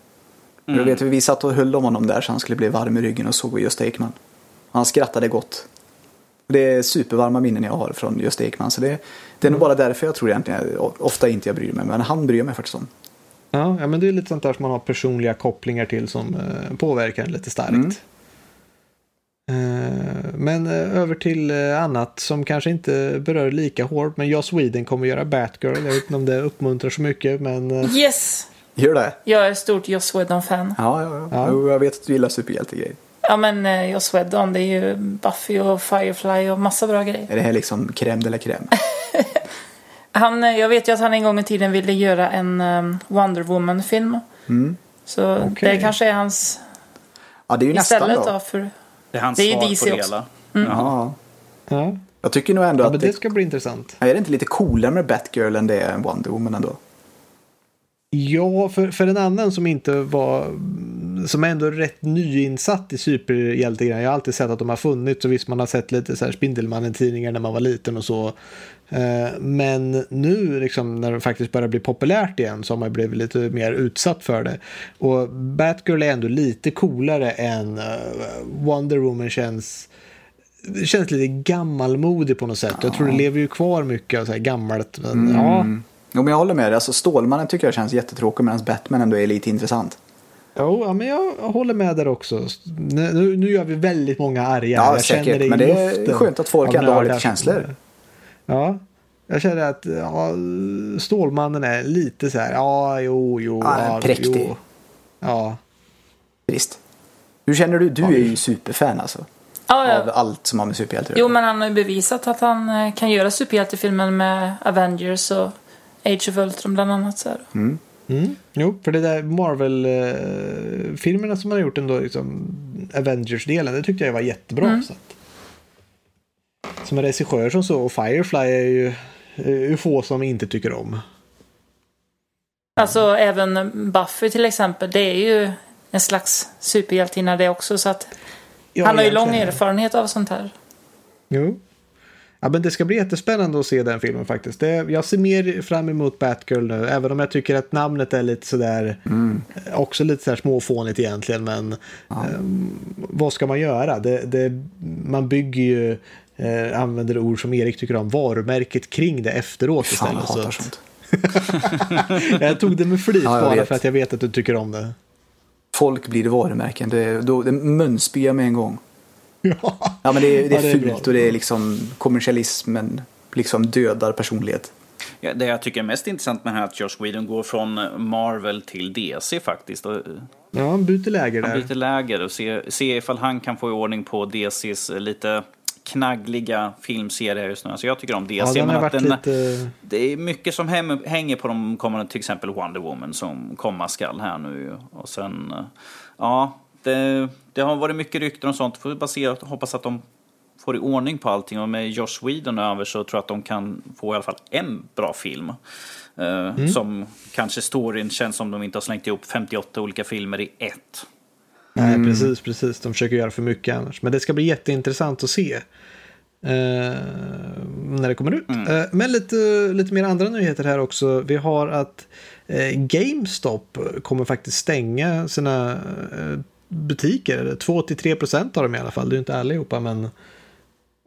C: Jag vet, vi satt och höll om honom där så han skulle bli varm i ryggen och såg Gösta Ekman. Han skrattade gott. Det är supervarma minnen jag har från Gösta Ekman. Så det, det är nog bara därför jag tror egentligen ofta inte jag bryr mig. Men han bryr mig faktiskt om.
D: Ja, ja, men det är lite sånt där som man har personliga kopplingar till som eh, påverkar en lite starkt. Eh, men eh, över till annat som kanske inte berör lika hårt. Men jag Sweden kommer göra Batgirl. Jag vet inte om det uppmuntrar så mycket, men
B: Yes!
C: Gör det?
B: Jag är stort Joss Whedon-fan.
C: Ja, ja, ja.
D: Ja.
C: Jag vet att du gillar superhjältegrejer.
B: Ja men eh, Joss Whedon, det är ju Buffy och Firefly och massa bra grejer.
C: Är det här liksom crème de la crème?
B: Han, eh, jag vet ju att han en gång i tiden ville göra en um, Wonder Woman-film. Så
D: Okej.
B: det kanske är hans
C: Ja, det är ju nästan
B: istället
C: då.
B: då. För,
A: Det är hans
B: Det är
A: svar
B: DC
A: på det
B: också.
A: hela.
C: Ja.
D: ja.
C: Jag tycker nog ändå
D: ja
C: att
D: men
C: det,
D: det ska bli intressant.
C: är det inte lite coolare med Batgirl än det är Wonder Woman ändå?
D: Ja, för, för en annan som inte var som ändå är rätt nyinsatt i superhjältegrejer. Jag har alltid sett att de har funnits och visst man har sett lite så här Spindelmannen-tidningar när man var liten och så. Eh, Men nu liksom när det faktiskt börjar bli populärt igen så har man blivit lite mer utsatt för det. Och Batgirl är ändå lite coolare än eh, Wonder Woman känns det känns lite gammalmodig på något sätt. Jag tror det lever ju kvar mycket av så här gammalt. Men, ja,
C: Jo, men jag håller med dig. Alltså, Stålmannen tycker jag känns jättetråkig medan Batman ändå är lite intressant.
D: Jo, ja, men jag håller med där också. Nu, nu- gör vi väldigt många arga.
C: Ja,
D: jag
C: säkert,
D: känner det
C: men det är
D: luften
C: skönt att folk
D: av
C: ändå har lite känslor.
D: Ja, jag känner att ja, Stålmannen är lite så här, ja, jo, jo.
C: Ja,
D: Ja,
C: präktig.
D: jo. Ja,
C: Trist. Hur känner du? Du är ju superfan alltså.
B: ja,
C: Av
B: ja.
C: allt som har med superhjältar
B: Jo men han har ju bevisat att han eh, kan göra superhjältefilmen med Avengers och Age of Ultron bland annat. Så här.
D: mm. jo, för det där Marvel-filmerna som man har gjort ändå, liksom, Avengers-delen, det tyckte jag var jättebra.
B: Mm.
D: Så att, som en regissör som så, och Firefly är ju, är ju få som inte tycker om.
B: Alltså även Buffy till exempel, det är ju en slags superhjältinna det också. Så att
D: Ja,
B: han har ju lång erfarenhet av sånt här.
D: Jo. Ja, men det ska bli jättespännande att se den filmen faktiskt. Det, jag ser mer fram emot Batgirl nu, även om jag tycker att namnet är lite sådär, eh, också lite sådär småfånigt egentligen, men ehm, vad ska man göra? Det, det, man bygger ju, eh, använder ord som Erik tycker om, varumärket kring det efteråt
C: Fan, jag
D: istället.
C: hatar
D: så
C: sånt.
D: jag tog det med flit
C: Ja, jag
D: bara
C: vet.
D: för att jag vet att du tycker om det.
C: Folk blir varumärken. Det, då, det mönspyr jag med en gång.
D: Ja,
C: Ja, men det, är- det
D: Ja,
C: är
D: det är
C: fult
D: bra.
C: och det är liksom kommersialismen liksom dödar personlighet.
A: Ja, det jag tycker är mest intressant med det här är att Josh Whedon går från Marvel till DC faktiskt. Och
D: ja han byter läger
A: han
D: där.
A: byter läger och se, se ifall han kan få i ordning på DCs lite knaggliga filmserie just nu. Alltså jag tycker om DC.
D: Ja, den
A: men
D: har
A: att
D: varit
A: den,
D: lite...
A: Det är mycket som hänger på de kommande, till exempel Wonder Woman som komma skall här nu. Och sen, eh, ja, det, det har varit mycket rykten och sånt. Får vi bara se, hoppas att de får i ordning på allting. Och med Josh Whedon över så tror jag att de kan få i alla fall en bra film. Eh, Som kanske storyn känns som de inte har slängt ihop 58 olika filmer i ett.
D: Nej, precis, precis. De försöker göra för mycket annars. Men det ska bli jätteintressant att se. eh, när det kommer ut. Eh, men lite, lite mer andra nyheter här också. Vi har att eh, GameStop kommer faktiskt stänga sina eh, butiker. 2-3 procent av dem i alla fall. Det är ju inte allihopa men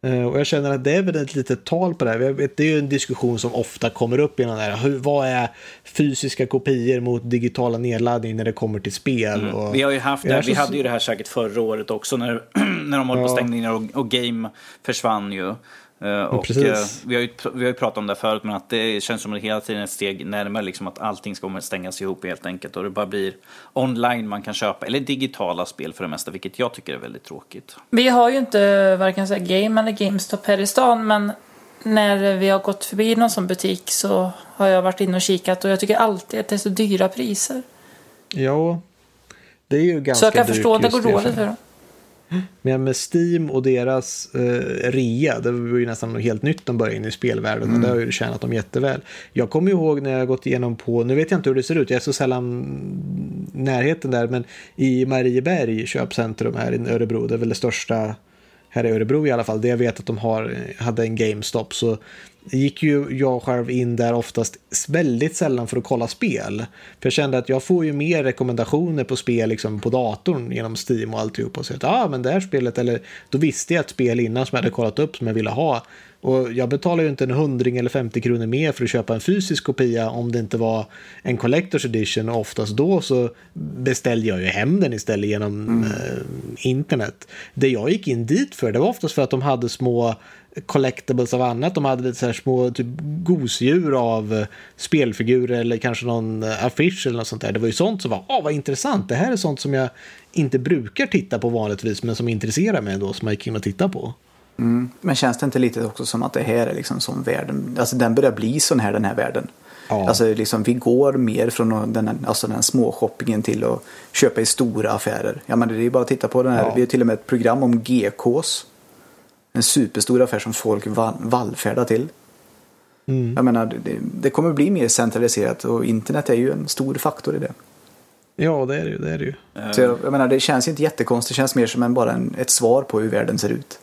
D: Eh, och jag känner att det är väl ett litet tal på det här. Det är ju en diskussion som ofta kommer upp i den här. Hur, vad är fysiska kopior mot digitala nedladdning när det kommer till spel? Och,
A: Vi har ju haft det, vi
D: så-
A: hade ju det här säkert förra året också när, när de höll på
D: Ja.
A: ner och, och Game försvann ju. Eh, och
D: precis.
A: eh, vi, har ju, vi har ju pratat om det förut, men att det känns som att det hela tiden är ett steg närmare liksom att allting ska stängas ihop helt enkelt. Och det bara blir online man kan köpa, eller digitala spel för det mesta, vilket jag tycker är väldigt tråkigt.
B: Vi har ju inte varken så här Game eller GameStop här i stan men när vi har gått förbi någon sån butik så har jag varit inne och kikat och jag tycker alltid att det är så dyra priser.
D: Ja, det är ju ganska
B: Så jag kan
D: dyrt
B: förstå att det går dåligt för dem.
D: Men med Steam och deras eh, rea, det var ju nästan något helt nytt de började in i spelvärlden
C: Mm.
D: och det har ju tjänat dem jätteväl. Jag kommer ihåg när jag gått igenom på, nu vet jag inte hur det ser ut, jag är så sällan närheten där, men i Marieberg köpcentrum här i Örebro, det är väl det största här i Örebro i alla fall, det jag vet att de har, hade en GameStop, så gick ju jag själv in där oftast väldigt sällan för att kolla spel. För jag kände att jag får ju mer rekommendationer på spel liksom på datorn genom Steam och alltihop. Och så att, ah, men det här spelet, eller då visste jag ett spel innan som jag hade kollat upp som jag ville ha. Och jag betalar ju inte en hundring eller 50 kronor mer för att köpa en fysisk kopia om det inte var en Collector's Edition. Och oftast då så beställde jag ju hem den istället genom eh, internet. Det jag gick in dit för, det var oftast för att de hade små collectibles av annat. De hade lite så här små typ gosedjur av eh, spelfigurer eller kanske någon eh, affisch eller något sånt där. Det var ju sånt som var, åh vad intressant, det här är sånt som jag inte brukar titta på vanligtvis men som intresserar mig ändå som jag gick in och tittade på.
C: Men känns det inte lite också som att det här är liksom som världen, alltså den börjar bli sån här den här världen.
D: Ja.
C: Alltså liksom vi går mer från den, alltså den små shoppingen till att köpa i stora affärer. Ja men det är ju bara att titta på den här,
D: Ja.
C: vi har till och med ett program om GKs. En superstor affär som folk val, vallfärdar till.
D: Mm.
C: Jag menar, det, det kommer bli mer centraliserat och internet är ju en stor faktor i det.
D: Ja, det är det ju. Det är det ju.
C: Så jag, jag menar, det känns inte jättekonstigt, det känns mer som en, bara en, ett svar på hur världen ser ut.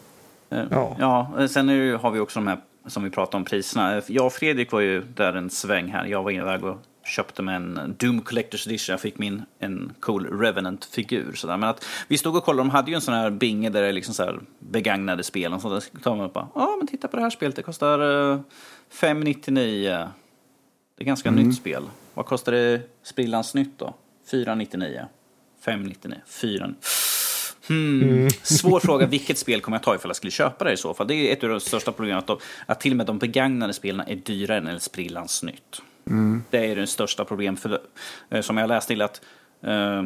A: Eh,
D: Ja.
A: ja, sen är har vi också de här som vi pratade om priserna. Eh, Jag och Fredrik var ju där en sväng här. Jag var iväg och köpte mig en Doom Collector's Edition. Jag fick min en cool Revenant-figur. sådär. Men att vi stod och kollade, de hade ju en sån här binge där det är liksom så här begagnade spel. Och sånt. Där tar man upp bara, ja men titta på det här spelet, det kostar eh, 599. Det är ganska nytt spel. Vad kostar det sprillans nytt då? 499. 599. 4 Hmm. Svår fråga, vilket spel kommer jag ta ifall jag skulle köpa det i så fall? Det är ett av de största problemen, att, de, att till och med de begagnade spelen är dyrare än sprillans nytt. Mm. Det är det största problemet, för, eh, som jag läst till att eh,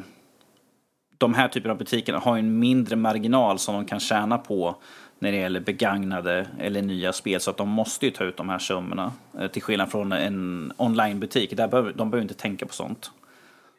A: de här typerna av butiker har en mindre marginal som de kan tjäna på när det gäller begagnade eller nya spel. Så att de måste ju ta ut de här summorna. Eh, till skillnad från en onlinebutik. Där behöver, de behöver inte tänka på sånt.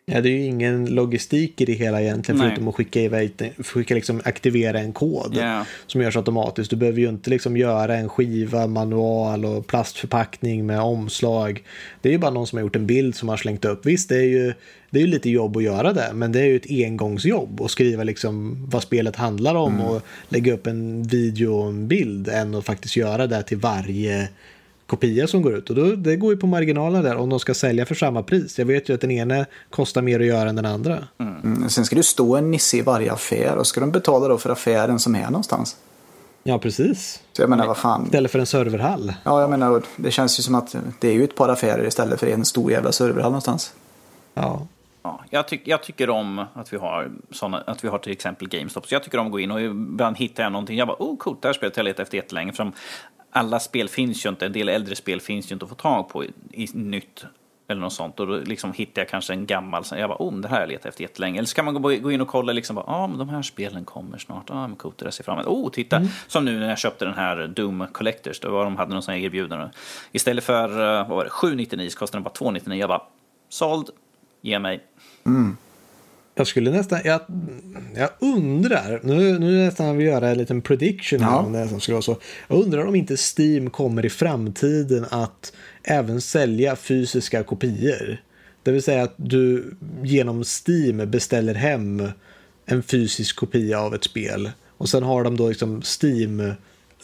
D: Ja, det är ju ingen logistik i det hela egentligen
A: Nej.
D: förutom att skicka, iväg, skicka liksom aktivera en kod
A: Ja.
D: som görs automatiskt. Du behöver ju inte liksom göra en skiva, manual och plastförpackning med omslag. Det är ju bara någon som har gjort en bild som har slängt upp. Visst, det är ju, det är ju lite jobb att göra det, men det är ju ett engångsjobb att skriva liksom vad spelet handlar om och lägga upp en video och en bild än att faktiskt göra det till varje kopia som går ut. Och då, det går ju på marginalerna där om de ska sälja för samma pris. Jag vet ju att den ena kostar mer att göra än den andra.
C: Mm. Sen ska det stå en nisse i varje affär och ska de betala då för affären som är någonstans.
D: Ja, precis.
C: Så jag menar vad fan.
D: Istället för en serverhall.
C: Ja, jag menar det känns ju som att det är ju ett par affärer istället för en stor jävla serverhall någonstans.
D: Ja.
A: Ja, jag, tyck, jag tycker om att vi, har såna, att vi har till exempel GameStop. Så jag tycker om att gå in och ibland hittar jag någonting. Jag bara, oh coolt, det här spelet har jag letat efter jättelänge. För alla spel finns ju inte, en del äldre spel finns ju inte att få tag på i, i nytt. Eller något sånt. Och då liksom hittar jag kanske en gammal. Jag bara, oh det här har jag letat efter jättelänge. Eller så kan man gå, in och kolla liksom, ja ah, men de här spelen kommer snart. Ja ah, men coolt, det där ser fram emot. Oh titta, som nu när jag köpte den här Doom Collectors. Då var de hade någon sån här erbjudande. Istället för, eh, vad var det, 799 så kostade den bara 299. Jag bara, såld, ge mig.
D: Jag skulle nästan, jag, jag undrar, nu, nu nästan vill jag göra en liten prediction
C: Ja.
D: om det som skulle vara så. Jag undrar om inte Steam kommer i framtiden att även sälja fysiska kopior. Det vill säga att du genom Steam beställer hem en fysisk kopia av ett spel. Och sen har de då liksom Steam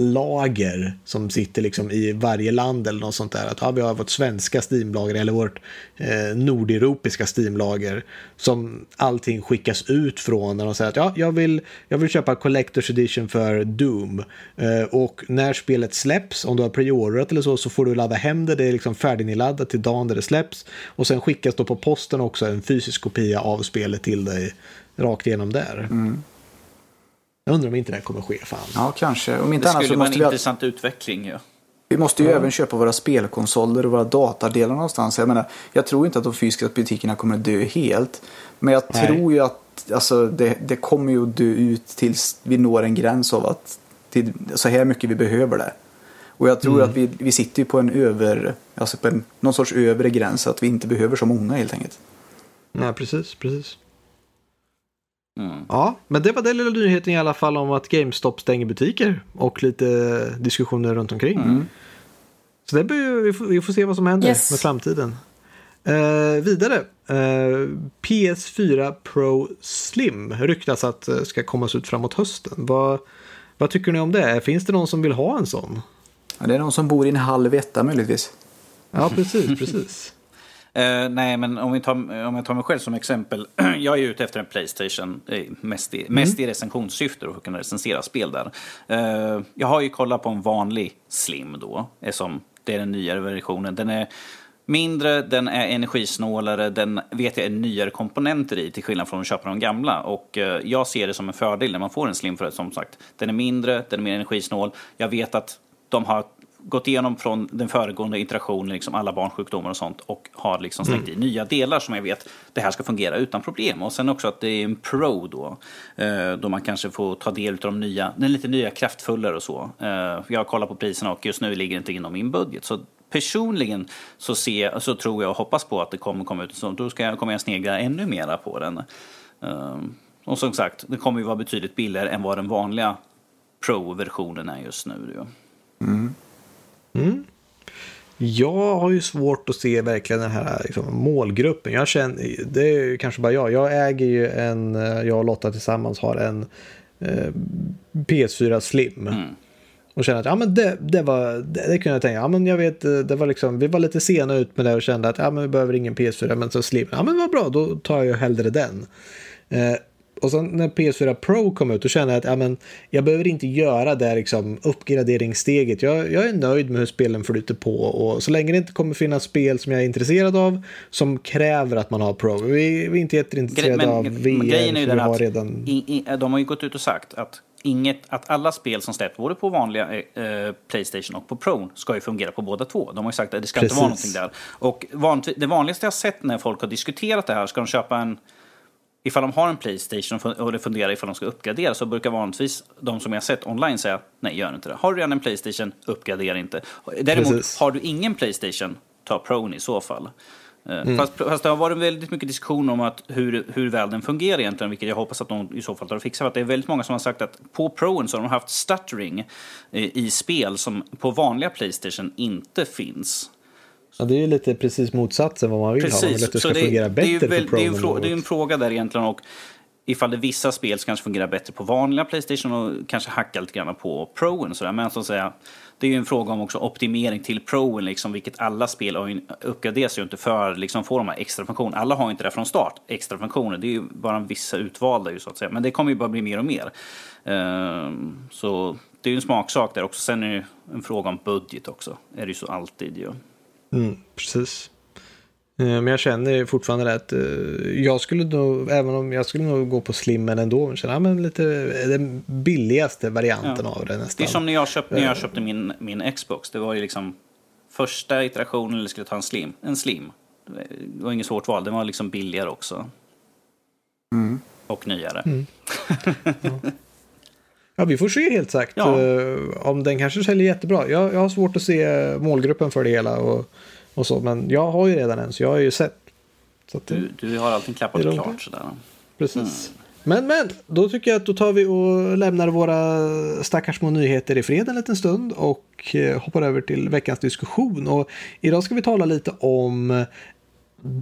D: Steam-lager som sitter liksom i varje land eller något sånt där. Att ja, vi har vårt svenska Steam-lager eller vårt eh, nordeuropeiska Steam-lager som allting skickas ut från när de säger att ja, jag vill, jag vill köpa Collector's Edition för Doom eh, och när spelet släpps, om du har preorderat eller så, så får du ladda hem det, det är liksom färdignedladdat till dagen där det släpps och sen skickas då på posten också en fysisk kopia av spelet till dig rakt igenom där.
C: Mm.
D: Jag undrar om inte det här kommer ske, fan.
C: Ja, kanske. Om inte
A: Det
C: annars så
A: skulle vara en
C: vi...
A: intressant utveckling ju.
C: Vi måste ju även köpa våra spelkonsoler och våra datadelar någonstans. Jag menar, jag tror inte att de fysiska butikerna kommer att dö helt. Men jag
D: Nej.
C: tror ju att alltså, det, det kommer ju att dö ut tills vi når en gräns av att till, så här mycket vi behöver det. Och jag tror att vi, vi sitter ju på en över, alltså på en, någon sorts övre gräns att vi inte behöver så många helt enkelt.
D: Nej, precis, precis.
A: Mm.
D: Ja, men det var den lilla nyheten i alla fall om att GameStop stänger butiker och lite diskussioner runt omkring.
C: Mm.
D: Så det blir, vi, får, vi får se vad som händer
B: Yes.
D: med framtiden. Eh, vidare, eh, PS4 Pro Slim ryktas att eh, ska komma ut framåt hösten. Vad, vad tycker ni om det? Finns det någon som vill ha en sån?
C: Ja, det är någon som bor i en halv etta möjligtvis.
D: Ja, precis, precis.
A: Eh, nej, men om, vi tar, om jag tar mig själv som exempel. jag är ute efter en Playstation, eh, mest, i, mest i recensionssyfte och för att kunna recensera spel där. Eh, jag har ju kollat på en vanlig Slim då, som det är den nyare versionen. Den är mindre, den är energisnålare, den vet jag är nyare komponenter i till skillnad från att köpa de gamla. Och eh, jag ser det som en fördel när man får en Slim för att som sagt, den är mindre, den är mer energisnål. Jag vet att de har gått igenom från den föregående iterationen, liksom alla barnsjukdomar och sånt och har liksom slängt i nya delar som jag vet det här ska fungera utan problem. Och sen också att det är en Pro då, eh, då man kanske får ta del av de nya, den lite nya kraftfullare och så. Eh, Jag har kollat på priserna och just nu ligger det inte inom min budget. Så personligen så, ser, så tror jag och hoppas på att det kommer komma ut, så då ska jag, kommer jag snegla ännu mera på den. Eh, Och som sagt, det kommer ju vara betydligt billigare än vad den vanliga Pro-versionen är just nu. Ju.
D: Jag har ju svårt att se verkligen den här liksom, målgruppen. Jag känner, det är ju kanske bara jag. Jag äger ju en, eh, jag och Lotta tillsammans har en eh, PS4 Slim.
A: Mm.
D: Och känner att ja, men det, det var, det, det kunde jag tänka. Ja, men jag vet, eh, det var liksom, vi var lite sena ut med det och kände att ja, men vi behöver ingen PS4. Men så Slim, ja men vad bra, då tar jag hellre den. Eh, och sen när PS4 Pro kom ut då kände jag att ja, men, jag behöver inte göra det liksom, uppgraderingssteget. Jag, jag är nöjd med hur spelen flyter på och så länge det inte kommer finnas spel som jag är intresserad av som kräver att man har Pro. Vi, vi är inte jätteintresserade av VR
A: grejen är ju den
D: har
A: att
D: redan...
A: i, i, de har ju gått ut och sagt att, inget, att alla spel som släpps både på vanliga eh, Playstation och på Pro ska ju fungera på båda två. De har ju sagt att det ska inte vara
D: Precis.
A: någonting där. Och vanligt, det vanligaste jag sett när folk har diskuterat det här, ska de köpa en Ifall de har en Playstation och funderar ifall de ska uppgradera så brukar vanligtvis de som jag sett online säga nej, gör inte det. Har du redan en Playstation, uppgradera inte. Däremot,
D: Precis.
A: har du ingen Playstation, ta Pro i så fall. Eh, Fast, fast det har varit väldigt mycket diskussion om att hur, hur väl den fungerar egentligen, vilket jag hoppas att de i så fall tar och fixar. För att det är väldigt många som har sagt att på Proen så har de haft stuttering eh, i spel som på vanliga Playstation inte finns.
D: Ja, det är ju lite precis motsatsen vad man vill ha. Man vill att det ska fungera
A: det är ju
D: bättre
A: väl-
D: för Pro
A: det är ju en
D: än
A: frå-
D: något.
A: Det är ju en fråga där egentligen. Och ifall det vissa spel som kanske fungerar bättre på vanliga Playstation och kanske hackar lite grann på Proen. och sådär. Men så att säga, det är ju en fråga om också optimering till Proen, liksom, vilket alla spel har ju- uppgraderas ju inte för liksom, få de här extra funktionerna. Alla har inte det från start, extra funktioner. Det är ju bara vissa utvalda ju så att säga. Men det kommer ju bara bli mer och mer. Ehm, så det är ju en smaksak där också. Sen är det ju en fråga om budget också. Är det ju så alltid ju.
D: Mm, precis. Eh, Men jag känner fortfarande det att eh, jag skulle nog, även om jag skulle nog gå på slimmen ändå, men känna ja, men lite den billigaste varianten av det
A: Det
D: nästan.
A: är som när jag köpte, när jag köpte min, min Xbox. Det var ju liksom första iterationen, eller skulle ta en slim? En slim. Det var inget svårt val. Den var liksom billigare också. Och nyare.
D: Ja, vi får se helt sagt.
A: Ja.
D: eh, om den kanske säljer jättebra. Jag, jag har svårt att se målgruppen för det hela och, och så, men jag har ju redan en så jag har ju sett. Att,
A: Du, du har allting klappat
D: Det
A: klart sådär.
D: Precis. Men, men, då tycker jag att då tar vi och lämnar våra stackars små nyheter i fred en liten stund och eh, hoppar över till veckans diskussion. Och idag ska vi tala lite om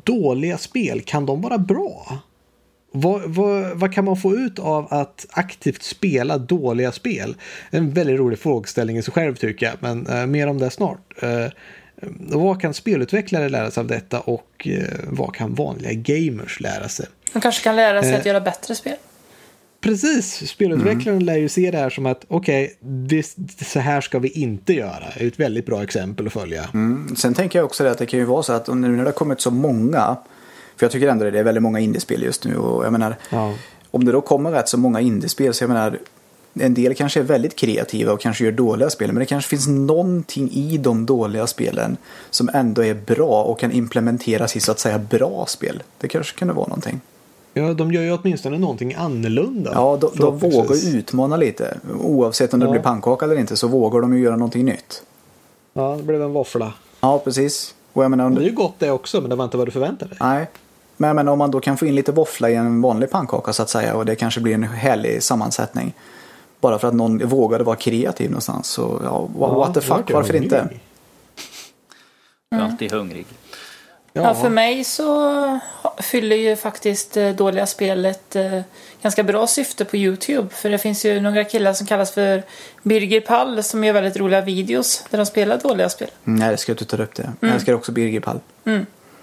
D: dåliga spel. Kan de vara bra? Vad, vad, vad kan man få ut av att aktivt spela dåliga spel? En väldigt rolig frågeställning i sig själv tycker jag, men eh, mer om det snart. Eh, vad kan spelutvecklare lära sig av detta och eh, vad kan vanliga gamers lära sig?
B: De kanske kan lära sig
D: Eh.
B: att göra bättre spel.
D: Precis, spelutvecklaren lär ju se det här som att okej, okay, så här ska vi inte göra. Det är ett väldigt bra exempel att följa.
C: Mm. Sen tänker jag också det att det kan ju vara så att om- nu när det har kommit så många, för jag tycker ändå det är väldigt många indiespel just nu och jag menar,
D: Ja.
C: om det då kommer rätt så många indiespel så jag menar, en del kanske är väldigt kreativa och kanske gör dåliga spel, men det kanske finns någonting i de dåliga spelen som ändå är bra och kan implementeras i så att säga bra spel. Det kanske kunde vara någonting.
D: Ja, de gör ju åtminstone någonting annorlunda.
C: Ja, de, de vågar utmana lite. Oavsett om det
D: Ja.
C: blir pannkaka eller inte så vågar de ju göra någonting nytt.
D: Ja, det blev en våffla.
C: Ja, precis. Och jag menar, om
D: Det är ju gott det också, men det var inte vad du förväntade dig.
C: nej. Men, men om man då kan få in lite våffla i en vanlig pannkaka så att säga och det kanske blir en härlig sammansättning. Bara för att någon vågade vara kreativ någonstans. Så ja, what, what the fuck,
D: jag
C: varför
D: hungrig.
C: inte?
A: Jag är alltid hungrig.
B: Ja, för mig så fyller ju faktiskt eh, dåliga spelet eh, ganska bra syfte på Youtube. För det finns ju några killar som kallas för Birger Pall som gör väldigt roliga videos där de spelar dåliga spel.
C: Mm, jag älskar att du tar upp det. Jag älskar också Birger Pall.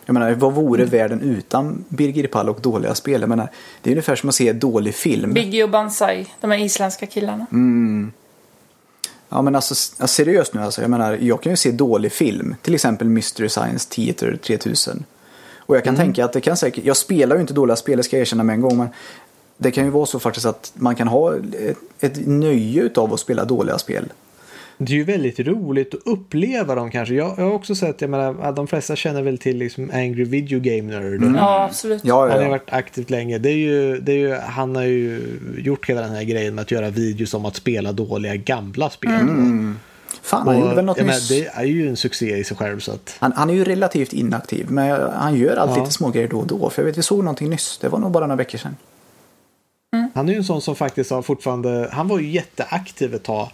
C: Jag menar, vad vore världen utan Birger Pall och dåliga spel? Jag menar, det är ungefär som att se dålig film.
B: Biggie och Banzai, de här isländska killarna.
C: Ja men alltså seriöst nu alltså. Jag menar, jag kan ju se dålig film. Till exempel Mystery Science Theater 3000. Och jag kan tänka att det kan säkert, jag spelar ju inte dåliga spel, det ska jag erkänna med en gång. Men det kan ju vara så faktiskt att man kan ha ett, ett nöje utav att spela dåliga spel.
D: Det är ju väldigt roligt att uppleva dem kanske. Jag, jag har också sett, jag menar, att de flesta känner väl till liksom Angry Video Game Nerd.
B: Ja, absolut.
C: Ja,
D: Han har
C: ja,
D: ju
C: ja.
D: varit aktivt länge. Det är ju, det är ju, han har ju gjort hela den här grejen med att göra videos om att spela dåliga gamla spel.
C: Fan, han gjorde väl något
D: jag menar,
C: nyss.
D: det är ju en succé i sig själv. Så att,
C: Han, han är ju relativt inaktiv, men han gör alltid
D: Ja.
C: lite små grejer då och då. För jag vet, vi såg någonting nyss. Det var nog bara några veckor sedan.
D: Han är ju en sån som faktiskt har fortfarande, han var ju jätteaktiv ett tag.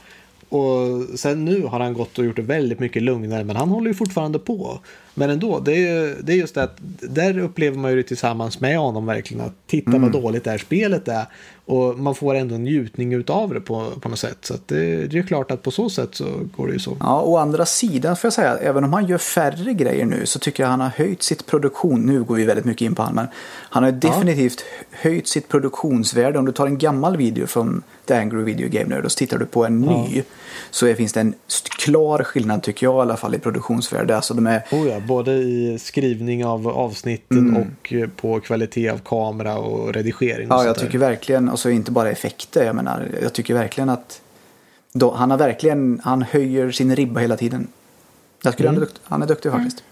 D: Och sen nu har han gått och gjort det väldigt mycket lugnare, men han håller ju fortfarande på. Men ändå, det är, det är just det att där upplever man ju det tillsammans med honom verkligen. Att titta vad dåligt det här spelet är. Och man får ändå en njutning utav det på, på något sätt. Så att det, det är klart att på så sätt så går det ju så.
C: Ja, å andra sidan får jag säga, även om han gör färre grejer nu så tycker jag han har höjt sitt produktion, nu går vi väldigt mycket in på han, men han har definitivt höjt sitt produktionsvärde. Om du tar en gammal video från The Angry Video Game Nerd och så tittar du på en ny så är, finns det en klar skillnad tycker jag i alla fall i produktionsvärde. Alltså de är,
D: Oh ja, både i skrivning av avsnitten och eh, på kvalitet av kamera och redigering. Och
C: ja jag
D: där.
C: tycker verkligen, alltså inte bara effekter, jag menar, jag tycker verkligen att då, han har verkligen, han höjer sin ribba hela tiden. Jag skulle han, är dukt, han är duktig faktiskt.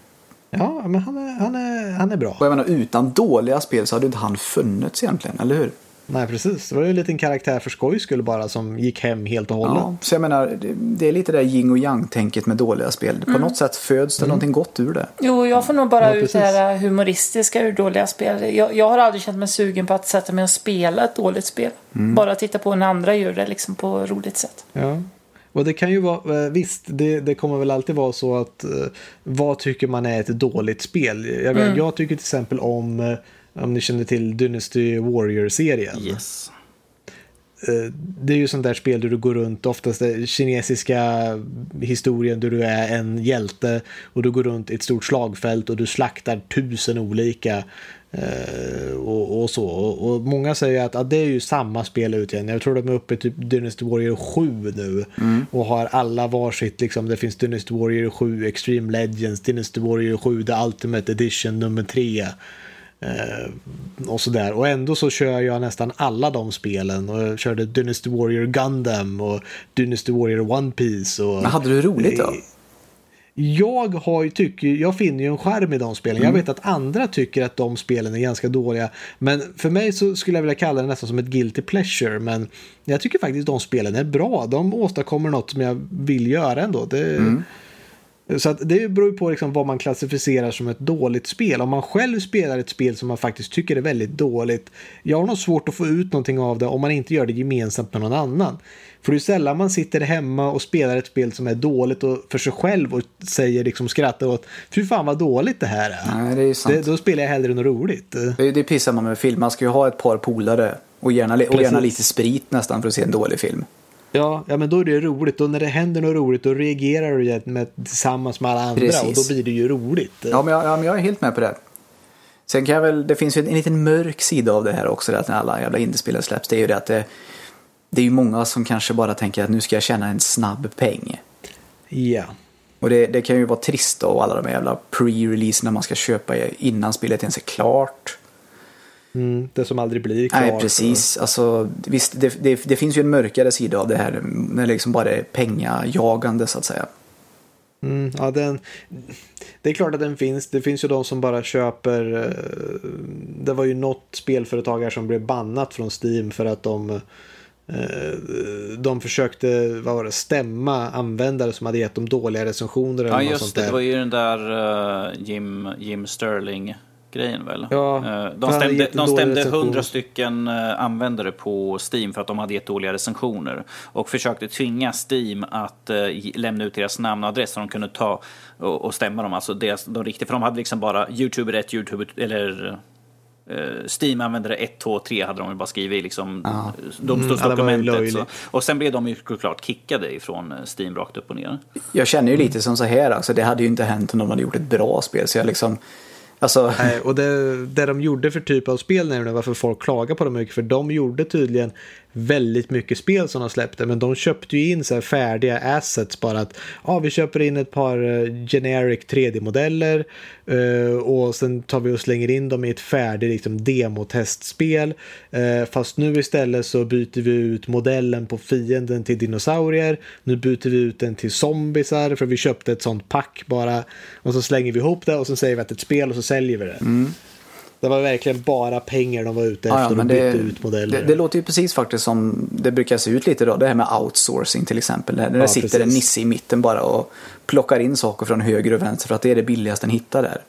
D: Ja, men han är, han är, han är bra.
C: Och jag menar utan dåliga spel så hade inte han funnits egentligen, eller hur?
D: Nej, precis. Det var ju en liten karaktär för skojs skull bara som gick hem helt och hållet.
C: Ja, så jag menar, det, är lite det där yin och yang-tänket med dåliga spel. På något sätt föds det någonting gott ur det.
B: Jo, jag får nog bara
D: Ja,
B: ut det här humoristiska ur dåliga spel. Jag, jag har aldrig känt mig sugen på att sätta mig och spela ett dåligt spel. Bara titta på när andra gör det liksom på roligt sätt.
D: Ja. Och det kan ju vara, eh, visst, det, det kommer väl alltid vara så att eh, vad tycker man är ett dåligt spel? Jag,
B: Mm.
D: jag tycker till exempel om, eh, om ni känner till Dynasty Warrior-serien.
A: Yes.
D: Eh, Det är ju sånt där spel där du går runt, oftast den kinesiska historien där du är en hjälte och du går runt i ett stort slagfält och du slaktar tusen olika eh, och, och så. Och, många säger att, att det är ju samma spel ut igen. Jag tror de är uppe i typ Dynasty Warrior 7 nu och har alla varsitt, liksom, det finns Dynasty Warrior 7 Extreme Legends, Dynasty Warrior 7 The Ultimate Edition nummer 3. Eh, och sådär. Och ändå så kör jag nästan alla de spelen. Och jag körde Dynasty Warrior Gundam och Dynasty Warrior One Piece. Och,
C: Men hade du roligt då?
D: Jag, har tycker, jag finner ju en skärm i de spelen. Jag vet att andra tycker att de spelen är ganska dåliga. Men för mig så skulle jag vilja kalla det nästan som ett guilty pleasure. Men jag tycker faktiskt de spelen är bra. De åstadkommer något som jag vill göra ändå. Det, Så det beror ju på liksom vad man klassificerar som ett dåligt spel. Om man själv spelar ett spel som man faktiskt tycker är väldigt dåligt. Jag har nog svårt att få ut någonting av det om man inte gör det gemensamt med någon annan. För det är sällan man sitter hemma och spelar ett spel som är dåligt och för sig själv och säger liksom skrattar åt fy fan vad dåligt det här är.
C: Nej, det är.
D: Det, då spelar jag hellre något roligt.
C: Det, det pissar man med film. Man ska ju ha ett par polare och gärna, och gärna lite sprit nästan för att se en dålig film.
D: Ja, ja, men då är det roligt. Och när det händer något roligt då reagerar du med, tillsammans med alla andra och
C: Precis.
D: då blir det ju roligt.
C: Ja men, jag, ja, men jag är helt med på det. Sen kan jag väl, det finns ju en liten mörk sida av det här också, det att när alla jävla indiespelare släpps. Det är ju det att det, det är ju många som kanske bara tänker att nu ska jag tjäna en snabb peng.
D: Ja.
C: Och det, det kan ju vara trist då, och alla de jävla pre-releaserna man ska köpa innan spelet ens är klart.
D: Mm, det som aldrig blir klart.
C: Nej, precis. Alltså, visst, det, det, det finns ju en mörkare sida av det här, när det liksom bara är pengajagande så att säga.
D: Mm, ja, den, det är klart att den finns. Det finns ju de som bara köper. eh, Det var ju något spelföretag här som blev bannat från Steam för att de eh, de försökte vad var det, stämma användare som hade gett dem dåliga recensioner. Eller
A: Ja,
D: något
A: just
D: sånt
A: det.
D: där.
A: Det var ju den där eh, Jim, Jim Sterling grejen väl?
D: Ja,
A: Eh, de stämde, de stämde
D: recension.
A: 100 stycken eh, användare på Steam för att de hade gett dåliga recensioner. Och försökte tvinga Steam att eh, lämna ut deras namn och adress så de kunde ta och, stämma dem. Alltså deras, de riktiga, för de hade liksom bara YouTube 1, YouTube eller eh, Steam användare 1, 2, 3 hade de ju bara skrivit i liksom.
D: Mm,
A: domstolsdokumentet.
D: ju
A: så. Och sen blev de ju såklart kickade ifrån Steam rakt upp och ner.
C: Jag känner ju lite som så här, alltså, det hade ju inte hänt om de hade gjort ett bra spel. Så jag liksom, alltså,
D: Nej, och det, det de gjorde för typ av spel nämligen varför folk klagar på dem mycket för de gjorde tydligen väldigt mycket spel som de släppte men de köpte ju in så här färdiga assets bara att ja vi köper in ett par eh, generic 3D-modeller eh, och sen tar vi och slänger in dem i ett färdigt liksom, demotestspel. Eh, fast nu istället så byter vi ut modellen på fienden till dinosaurier. Nu byter vi ut den till zombisar för vi köpte ett sånt pack bara och så slänger vi ihop det och så säger vi att det är ett spel och så säljer vi det. Mm. Det var verkligen bara pengar de var ute
C: ja,
D: efter
C: ja,
D: och
C: men
D: bytte
C: det,
D: ut modeller.
C: det, det låter ju precis faktiskt som det brukar se ut lite då. Det här med outsourcing till exempel. Det
D: Ja,
C: sitter
D: precis.
C: en nisse i mitten bara och plockar in saker från höger och vänster för att det är det billigaste den hittar där.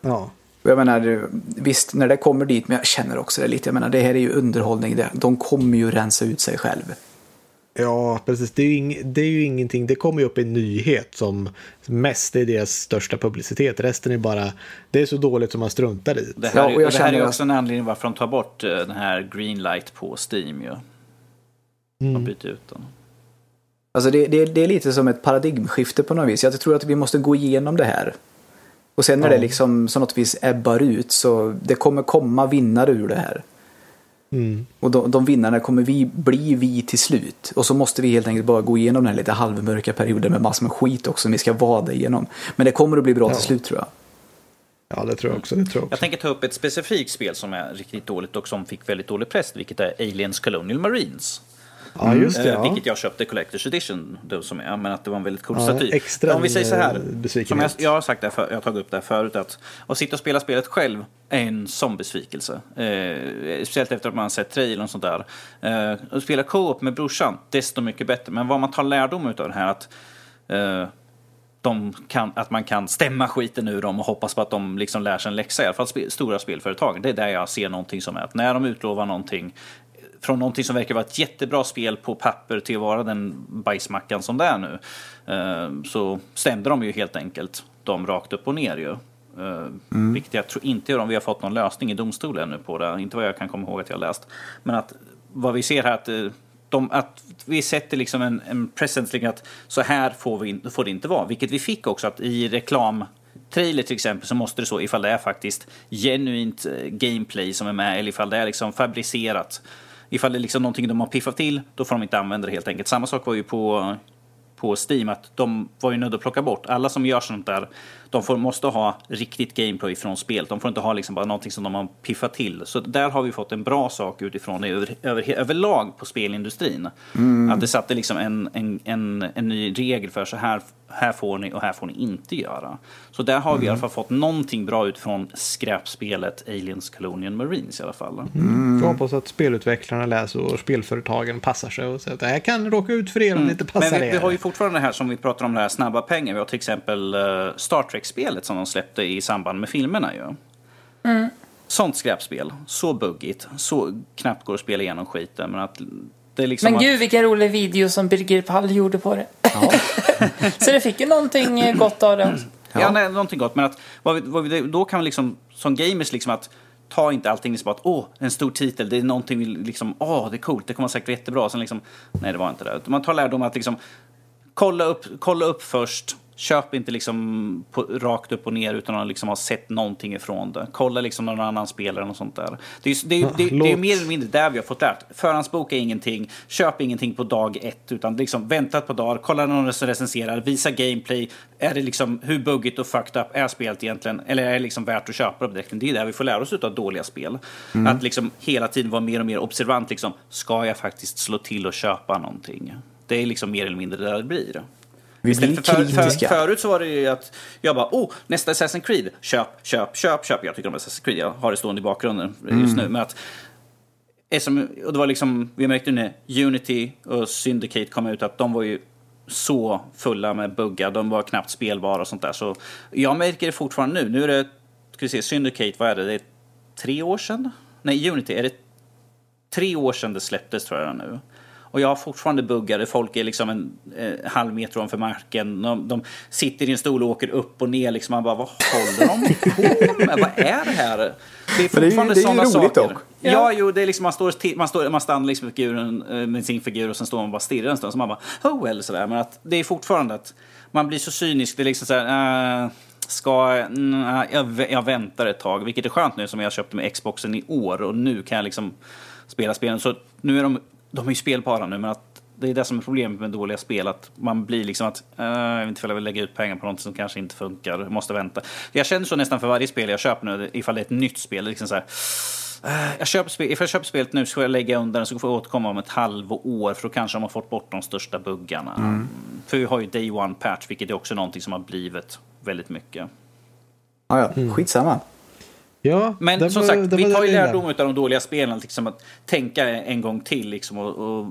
D: ja.
C: Och jag menar, visst när det kommer dit, men jag känner också det lite. Jag menar, det här är ju underhållning. Det- De kommer ju rensa ut sig själv.
D: Ja, precis. Det är, ju ing, det är ju ingenting. Det kommer ju upp en nyhet som mest är deras största publicitet. Resten är bara, det är så dåligt som man struntar i.
A: Det
C: Ja,
A: här,
C: och jag
A: det här är också en anledning varför de tar bort eh, den här greenlight på Steam. Ju.
C: Mm.
A: Och byter ut den.
C: Alltså det, det, det är lite som ett paradigmskifte på något vis. Jag tror att vi måste gå igenom det här. Och sen när
D: Ja.
C: det liksom så något vis ebbar ut så det kommer komma vinnare ur det här.
D: Mm.
C: Och de, de vinnarna kommer vi bli vi till slut. Och så måste vi helt enkelt bara gå igenom den här lite halvmörka perioden med massor med skit också som vi ska vada igenom. Men det kommer att bli bra
D: Ja.
C: till slut tror jag.
D: Ja, det tror jag också. Det tror jag också.
A: Jag tänker ta upp ett specifikt spel som är riktigt dåligt och som fick väldigt dålig press, vilket är Aliens Colonial Marines.
D: Ja, just det.
A: Eh,
D: Ja.
A: Vilket jag köpte Collector's Edition, då, som är, men att det var en väldigt cool
D: Ja,
A: staty.
D: extra
A: Om vi säger så här, som jag, jag har sagt det för, jag har tagit upp det här förut, att att sitta och spela spelet själv är en sån besvikelse. Eh, speciellt efter att man sett trailern och sånt där. Eh, att spela co-op med brorsan, desto mycket bättre. Men vad man tar lärdom av det här, att eh, de kan, att man kan stämma skiten ur dem och hoppas på att de liksom lär sig en läxa. I alla fall spe, stora spelföretag. Det är där jag ser någonting som är att när de utlovar någonting från någonting som verkar vara ett jättebra spel på papper till att vara den bajsmackan som det är nu. eh, Så stämde de ju helt enkelt dem rakt upp och ner ju. Eh, Vilket jag tror inte om vi har fått någon lösning i domstolen nu på det. Inte vad jag kan komma ihåg att jag har läst. Men att vad vi ser här att eh, de, att vi sätter liksom en, en presence, liksom att så här får, vi, får det inte vara. Vilket vi fick också att i reklam trailer till exempel så måste det så ifall det är faktiskt genuint gameplay som är med eller ifall det är liksom fabricerat. Ifall det är liksom någonting de har piffat till då får de inte använda det helt enkelt. Samma sak var ju på, på Steam att de var ju nödda att plocka bort alla som gör sånt där de får, måste ha riktigt gameplay från spelet. De får inte ha liksom bara någonting som de har piffat till. Så där har vi fått en bra sak utifrån det över, över, överlag på spelindustrin. Att det satte liksom en, en, en, en ny regel för så här, här får ni och här får ni inte göra. Så där har vi i alla fall fått någonting bra utifrån skräpspelet Aliens Colonial Marines i alla fall.
D: Mm. Jag hoppas att spelutvecklarna läser och spelföretagen passar sig och säger att det här kan råka ut för er om det inte passar
A: Men vi,
D: er.
A: vi har ju fortfarande det här som vi pratar om, det här snabba pengar. Vi har till exempel uh, Star Trek-spelet som de släppte i samband med filmerna ju. Sånt skräpspel, så buggigt, så knappt går att spela igenom skiten. Men att det är liksom
B: Men
A: att,
B: gud vilken rolig video som Birgir Pall gjorde på det. så det fick ju någonting eh, gott av det också.
A: Ja, nej, någonting gott. Men att, vad vi, vad vi, då kan vi liksom, som gamers, liksom att ta inte allting liksom att åh, en stor titel, det är någonting vi liksom, åh, det är coolt, det kommer säkert vara jättebra. Sen liksom, nej, det var inte det. Man tar lärdom att liksom, kolla upp, kolla upp först. Köp inte liksom på, rakt upp och ner utan att liksom ha sett någonting ifrån det. Kolla liksom någon annan spelare och sånt där. Det är, det är, det är, det är mer eller mindre där vi har fått lärt. Förhandsboka ingenting, köp ingenting på dag ett. Utan liksom vänta ett par dagar, kolla någon som recenserar, visa gameplay. Är det liksom, hur buggigt och fucked up är spelet egentligen? Eller är det liksom värt att köpa det direkt? Det är där vi får lära oss av dåliga spel. Att liksom hela tiden vara mer och mer observant. Liksom, ska jag faktiskt slå till och köpa någonting? Det är liksom mer eller mindre där det blir.
C: Vi blir
A: för, för,
C: kritiska.
A: förut så var det ju att jag bara, oh, nästa Assassin's Creed, köp, köp, köp, köp. Jag tycker om Assassin's Creed, jag har det stående i bakgrunden just nu. Men att, SM, och det var liksom, vi märkte när Unity och Syndicate kom ut att de var ju så fulla med buggar, de var knappt spelbara och sånt där. Så jag märker det fortfarande nu. Nu är det, ska vi se, Syndicate, vad är det? Det är tre år sedan? Nej, Unity, är det tre år sedan det släpptes tror jag nu. Och jag har fortfarande buggar där folk är liksom en eh, halv meter ovanför marken. De, de sitter i en stol och åker upp och ner. Liksom. Man bara, vad håller de på med? Vad är det här? Det är
C: det är ju-
A: fortfarande
C: det är ju
A: sådana
C: roligt
A: saker.
C: dock.
A: Ja, jo, det är liksom man står, man står man stannar liksom med, figuren, eh, med sin figur och sen står man bara och stirrar en stund. Så man bara, oh well, sådär. Men att det är fortfarande att man blir så cynisk. Det är liksom så här, eh, ska jag, nej, jag, jag väntar ett tag. Vilket är skönt nu som jag köpte med Xboxen i år och nu kan jag liksom spela spelen. Så nu är de, de är ju spelbara nu, men att det är det som är problemet med dåliga spel. Att man blir liksom att, eh, jag vet inte ifall jag vill lägga ut pengar på något som kanske inte funkar. Måste vänta. Jag känner så nästan för varje spel jag köper nu, ifall det är ett nytt spel. Liksom så här, eh, jag köper spel, ifall jag köper spelet nu så får jag lägga undan så får jag återkomma om ett halvår för då kanske de har fått bort de största buggarna.
C: Mm.
A: För vi har ju Day One Patch, vilket är också någonting som har blivit väldigt mycket.
C: Ja, ja. Skitsamma.
D: Ja,
A: Men som
D: var-
A: sagt, vi tar ju lärdom av de dåliga spelen. Liksom att tänka en gång till liksom, och, och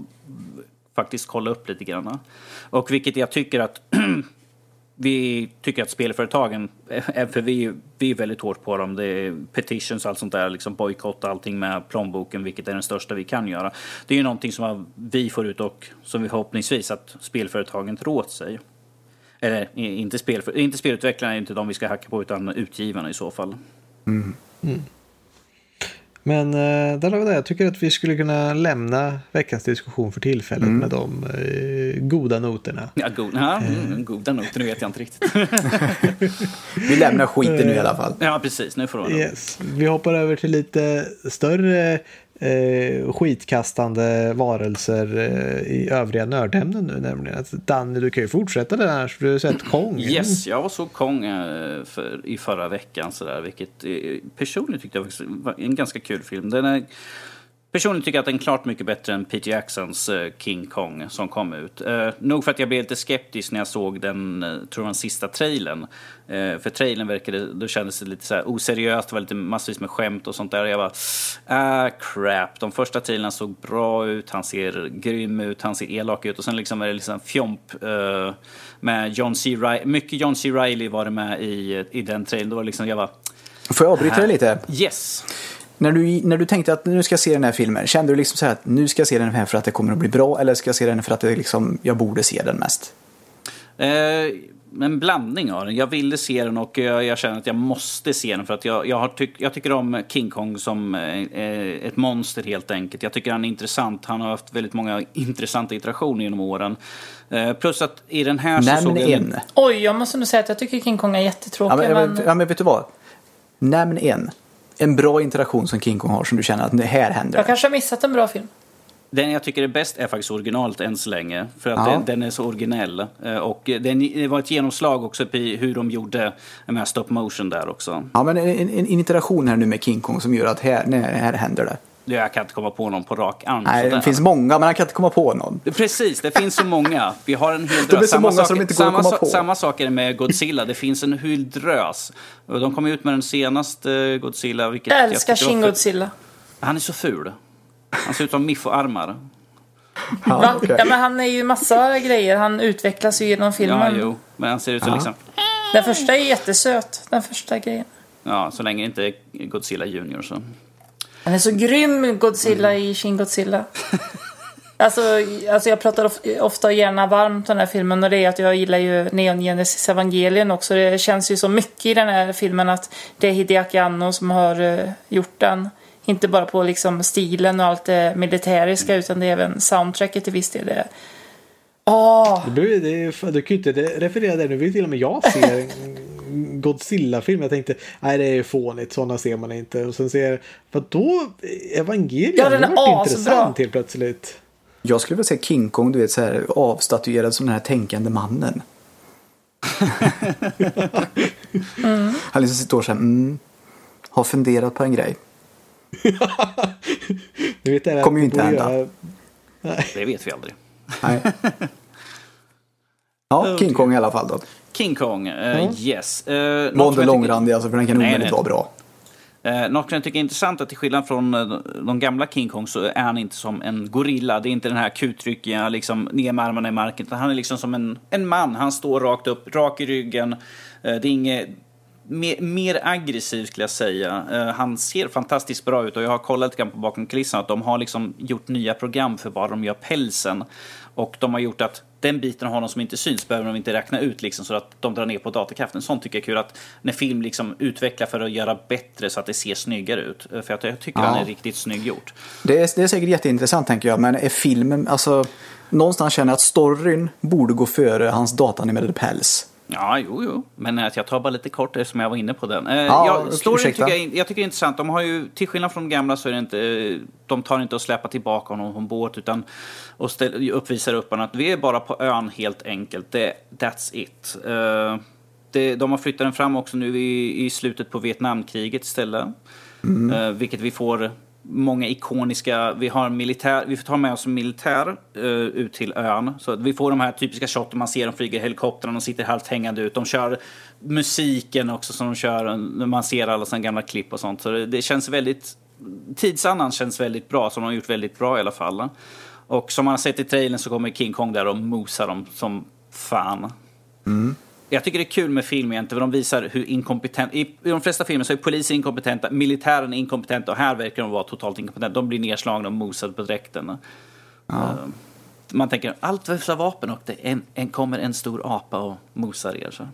A: faktiskt kolla upp lite grann. Och vilket jag tycker att vi tycker att spelföretagen, eh, för vi, vi är väldigt hårt på dem, det är petitions och allt sånt där, liksom bojkotta allting med plånboken, vilket är den största vi kan göra. Det är ju någonting som vi får ut och som vi förhoppningsvis att spelföretagen tar åt sig. Eller inte, spel, inte spelutvecklarna, är inte de vi ska hacka på, utan utgivarna i så fall.
D: Men eh, där har vi det. Jag tycker att vi skulle kunna lämna veckans diskussion för tillfället med de eh, goda noterna.
A: Ja, god, ja, mm, goda noter, nu vet jag inte riktigt.
C: Vi lämnar skiten nu i alla fall.
A: Ja, precis. Nu får det vara nog.
D: Yes. Vi hoppar över till lite större eh, skitkastande varelser eh, i övriga nördämnen nu nämligen. Att Danny, du kan ju fortsätta det här för du har sett Kong.
A: Yes, jag såg Kong eh, för, i förra veckan, så där, vilket eh, personligen tyckte jag var en ganska kul film. Den är, personligen tycker jag att den är klart mycket bättre än Peter Jacksons eh, King Kong som kom ut. Eh, nog för att jag blev lite skeptisk när jag såg den, eh, tror jag den sista trailern. Eh, för trailern verkade, då kändes det lite så här oseriöst, det var lite massvis med skämt och sånt där. Och jag bara, ah crap. De första trailrarna såg bra ut, han ser grym ut, han ser elak ut. Och sen liksom är det liksom fjomp eh, med John C. Reilly. Mycket John C. Reilly var det med i, i den trailern. Då var det liksom, jag bara,
C: Får jag avbryta dig lite?
A: yes.
C: När du, när du tänkte att nu ska jag se den här filmen, kände du liksom så här att nu ska jag se den här för att det kommer att bli bra eller ska jag se den för att det liksom, jag borde se den mest?
A: Eh, en blandning av den. Jag ville se den och jag, jag känner att jag måste se den för att jag, jag, har tyck, jag tycker om King Kong som eh, eh, ett monster helt enkelt. Jag tycker han är intressant. Han har haft väldigt många intressanta iterationer genom åren. Eh, plus att i den här så
C: Nämn
A: såg jag...
C: en.
B: Oj, jag måste nog säga att jag tycker King Kong är
C: Ja
B: jättetråkig.
C: men,
B: men...
C: ja, men vet du vad? Nämn en. En bra interaktion som King Kong har som du känner att det här händer.
B: Jag kanske har missat en bra film.
A: Den jag tycker är bäst är faktiskt originalet än så länge. För att
C: Ja.
A: den, den är så originell. Eh, Och den, det var ett genomslag också i hur de gjorde med stop motion där också.
C: Ja, men en, en, en interaktion här nu med King Kong som gör att här, nej, här händer det.
A: Jag kan inte komma på någon på rak arm.
C: Nej,
A: sådär.
C: det finns många, men han kan inte komma på någon.
A: Precis, det finns så många. Vi har en hel
C: De är
A: drös.
C: så många
A: sak,
C: de inte går att
A: samma,
C: komma
A: sa-
C: på.
A: samma sak är det med Godzilla. Det finns en hel drös. De kom ut med den senaste Godzilla. Vilket
B: Jag älskar
A: var
B: Shin Godzilla.
A: Han är så ful. Han ser ut som Miffo-armar.
C: Ja, okej.
B: Ja, men han är ju massa grejer. Han utvecklas ju genom
A: Ja,
B: filmen.
A: jo. Men han ser ut som
C: Ja.
A: liksom...
B: Den första är jättesöt. Den första grejen.
A: Ja, så länge det inte är Godzilla Junior så...
B: Han är så grym, Godzilla
A: Mm.
B: i Shin Godzilla. Alltså, alltså jag pratar of, ofta och gärna varmt om den här filmen och det är att jag gillar ju Neon Genesis Evangelion också. Det känns ju så mycket i den här filmen att det är Hideaki Anno som har eh, gjort den. Inte bara på liksom stilen och allt det militäriska utan det är även soundtracket till viss del. Det är- Åh!
D: Det blir, det, är- fan, du kan ju inte referera det nu. vill till och med jag se Godzilla-film. Jag tänkte, nej det är fånigt, sådana ser man inte. Och sen ser jag, vad då? Evangelion?
B: Ja, den
D: det
B: är asbra.
D: intressant helt plötsligt.
C: Jag skulle vilja se King Kong, du vet, så här, avstatuerad som den här tänkande mannen. Han liksom sitter och så här, mm, har funderat på en grej.
D: Du vet, det
C: Kommer ju inte hända.
D: göra-
A: Det vet vi aldrig.
C: Nej. Ja, King Kong i alla fall då.
A: King Kong, eh, yes. Uh,
C: Var inte långrandig alltså, för den kan omöjligt vara bra.
A: eh, något som jag tycker är intressant att till skillnad från eh, de gamla King Kong så är han inte som en gorilla. Det är inte den här kutryckiga, liksom ner med armarna i marken. Utan han är liksom som en, en man. Han står rakt upp, rak i ryggen. Eh, det är inget... Mer, mer aggressiv skulle jag säga. Eh, han ser fantastiskt bra ut och jag har kollat lite grann på bakom kulisserna att de har liksom gjort nya program för vad de gör pälsen. Och de har gjort att den biten av honom som inte syns behöver de inte räkna ut liksom, så att de drar ner på datorkraften. Sånt tycker jag är kul att när film liksom utvecklar för att göra bättre så att det ser snyggare ut. För att jag tycker
C: Ja.
A: han är riktigt snygg gjort.
C: Det är, det är säkert jätteintressant tänker jag, men är filmen, alltså någonstans känner jag att storyn borde gå före hans datanimerade päls.
A: Ja, jo, jo. Men eh, jag tar bara lite kort eftersom jag var inne på den. Eh,
C: Ja,
A: jag, storyn tycker jag, jag tycker det är intressant. De har ju, till skillnad från de gamla så är det inte, de tar inte och släpar tillbaka honom på en båt utan och ställ, uppvisar upp honom att vi är bara på ön helt enkelt. Det, that's it. Eh, det, de har flyttat den fram också nu i, i slutet på Vietnamkriget istället. Eh, vilket vi får många ikoniska, vi har militär, vi får ta med oss militär uh, ut till ön. Så vi får de här typiska shotten. man ser dem flyga i helikoptrarna, de sitter halvt hängande ut. De kör musiken också som de kör, eh, man ser alla sina gamla klipp och sånt. Så det, det känns väldigt, tidsandan känns väldigt bra, som de har gjort väldigt bra i alla fall. Och som man har sett i trailern så kommer King Kong där och mosar dem som fan. Mm. Jag tycker det är kul med film egentligen, för de visar hur inkompetent... I, i de flesta filmer så är polisen inkompetenta, militären är inkompetenta och här verkar de vara totalt inkompetenta. De blir nedslagna och mosade på dräkten. Eh, man tänker, allt för vapen och det en, en, kommer en stor apa och mosar er. Så.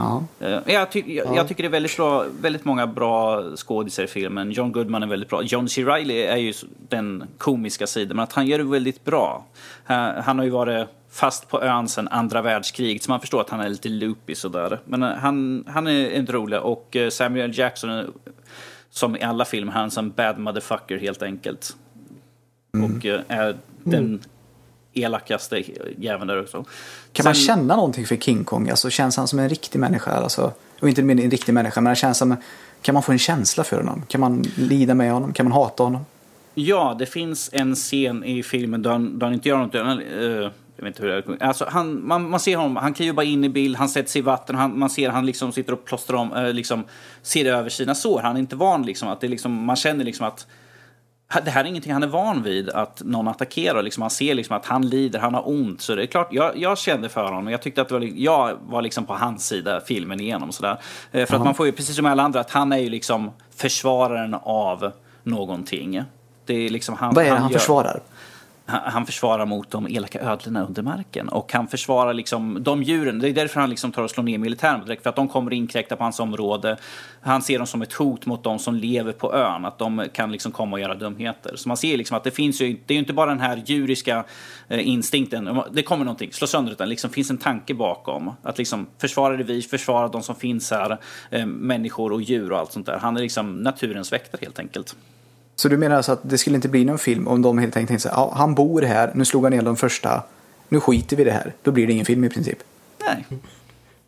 C: Ja.
A: Eh, Jag, ty jag, jag tycker det är väldigt, bra, väldigt många bra skådisar i filmen. John Goodman är väldigt bra. John C. Reilly är ju den komiska sidan, men att han gör det väldigt bra. Han, har ju varit fast på ön sedan andra världskriget, så man förstår att han är lite loopy sådär. Men eh, han, han är en rolig och eh, Samuel Jackson, som i alla filmer, han är en bad motherfucker helt enkelt. Och eh, är den elakaste jäveln där också.
C: Kan man
A: Sen-
C: känna någonting för King Kong? Alltså, känns han som en riktig människa? Alltså, och inte en riktig människa, men han känns som... Kan man få en känsla för honom? Kan man lida med honom? Kan man hata honom?
A: Ja, det finns en scen i filmen där han, där han inte gör något. Han, eh, jag vet inte hur det är. Alltså, han, man, man ser honom, han kan ju bara in i bild, han sätter sig i vatten, han, man ser han liksom sitter och plåstrar om, eh, liksom ser över sina sår. Han är inte van liksom att det liksom, man känner liksom att det här är ingenting han är van vid, att någon attackerar. Liksom, man ser liksom att han lider, han har ont. Så det är klart, jag, jag kände för honom. Jag tyckte att det var, jag var liksom på hans sida filmen igenom. Sådär. Eh, För att man får ju, precis som alla andra, att han är ju liksom försvararen av någonting. Det är liksom han,
C: Vad är det han
A: gör-
C: försvarar?
A: Han, försvarar mot de elaka ödlorna under marken. Och han försvarar liksom de djuren. Det är därför han liksom tar och slår ner militären direkt. För att de kommer inkräkta på hans område. Han ser dem som ett hot mot de som lever på ön. Att de kan liksom komma och göra dumheter. Så man ser liksom att det finns ju, det är ju inte bara den här djuriska eh, instinkten. Det kommer någonting, slå sönder det. liksom finns en tanke bakom. Att liksom försvara det vi, försvara de som finns här. Eh, människor och djur och allt sånt där. Han är liksom naturens väktare helt enkelt.
C: Så du menar alltså att det skulle inte bli någon film om de helt enkelt tänkte så här, ja, han bor här, nu slog han ner de första, nu skiter vi i det här. Då blir det ingen film i princip.
A: Nej.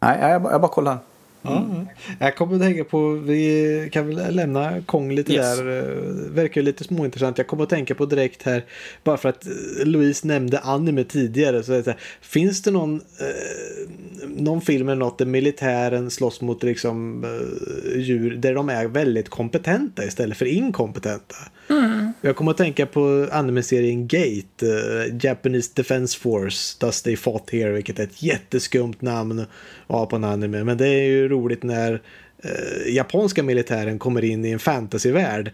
C: Nej, jag, bara- jag bara kollar.
D: Ja, jag kommer att tänka på, vi kan väl lämna Kong lite
A: Yes.
D: där. eh, Verkar ju lite småintressant. Jag kommer att tänka på direkt här, bara för att eh, Louise nämnde anime tidigare. Så det så här, finns det någon, eh, någon film eller något där militären slåss mot liksom, eh, djur där de är väldigt kompetenta istället för inkompetenta? Mm. Jag kommer att tänka på anime-serien Gate, uh, Japanese Defense Force, Does They Fought Here, vilket är ett jätteskumt namn ja, på en anime. Men det är ju roligt när uh, japanska militären kommer in i en fantasyvärld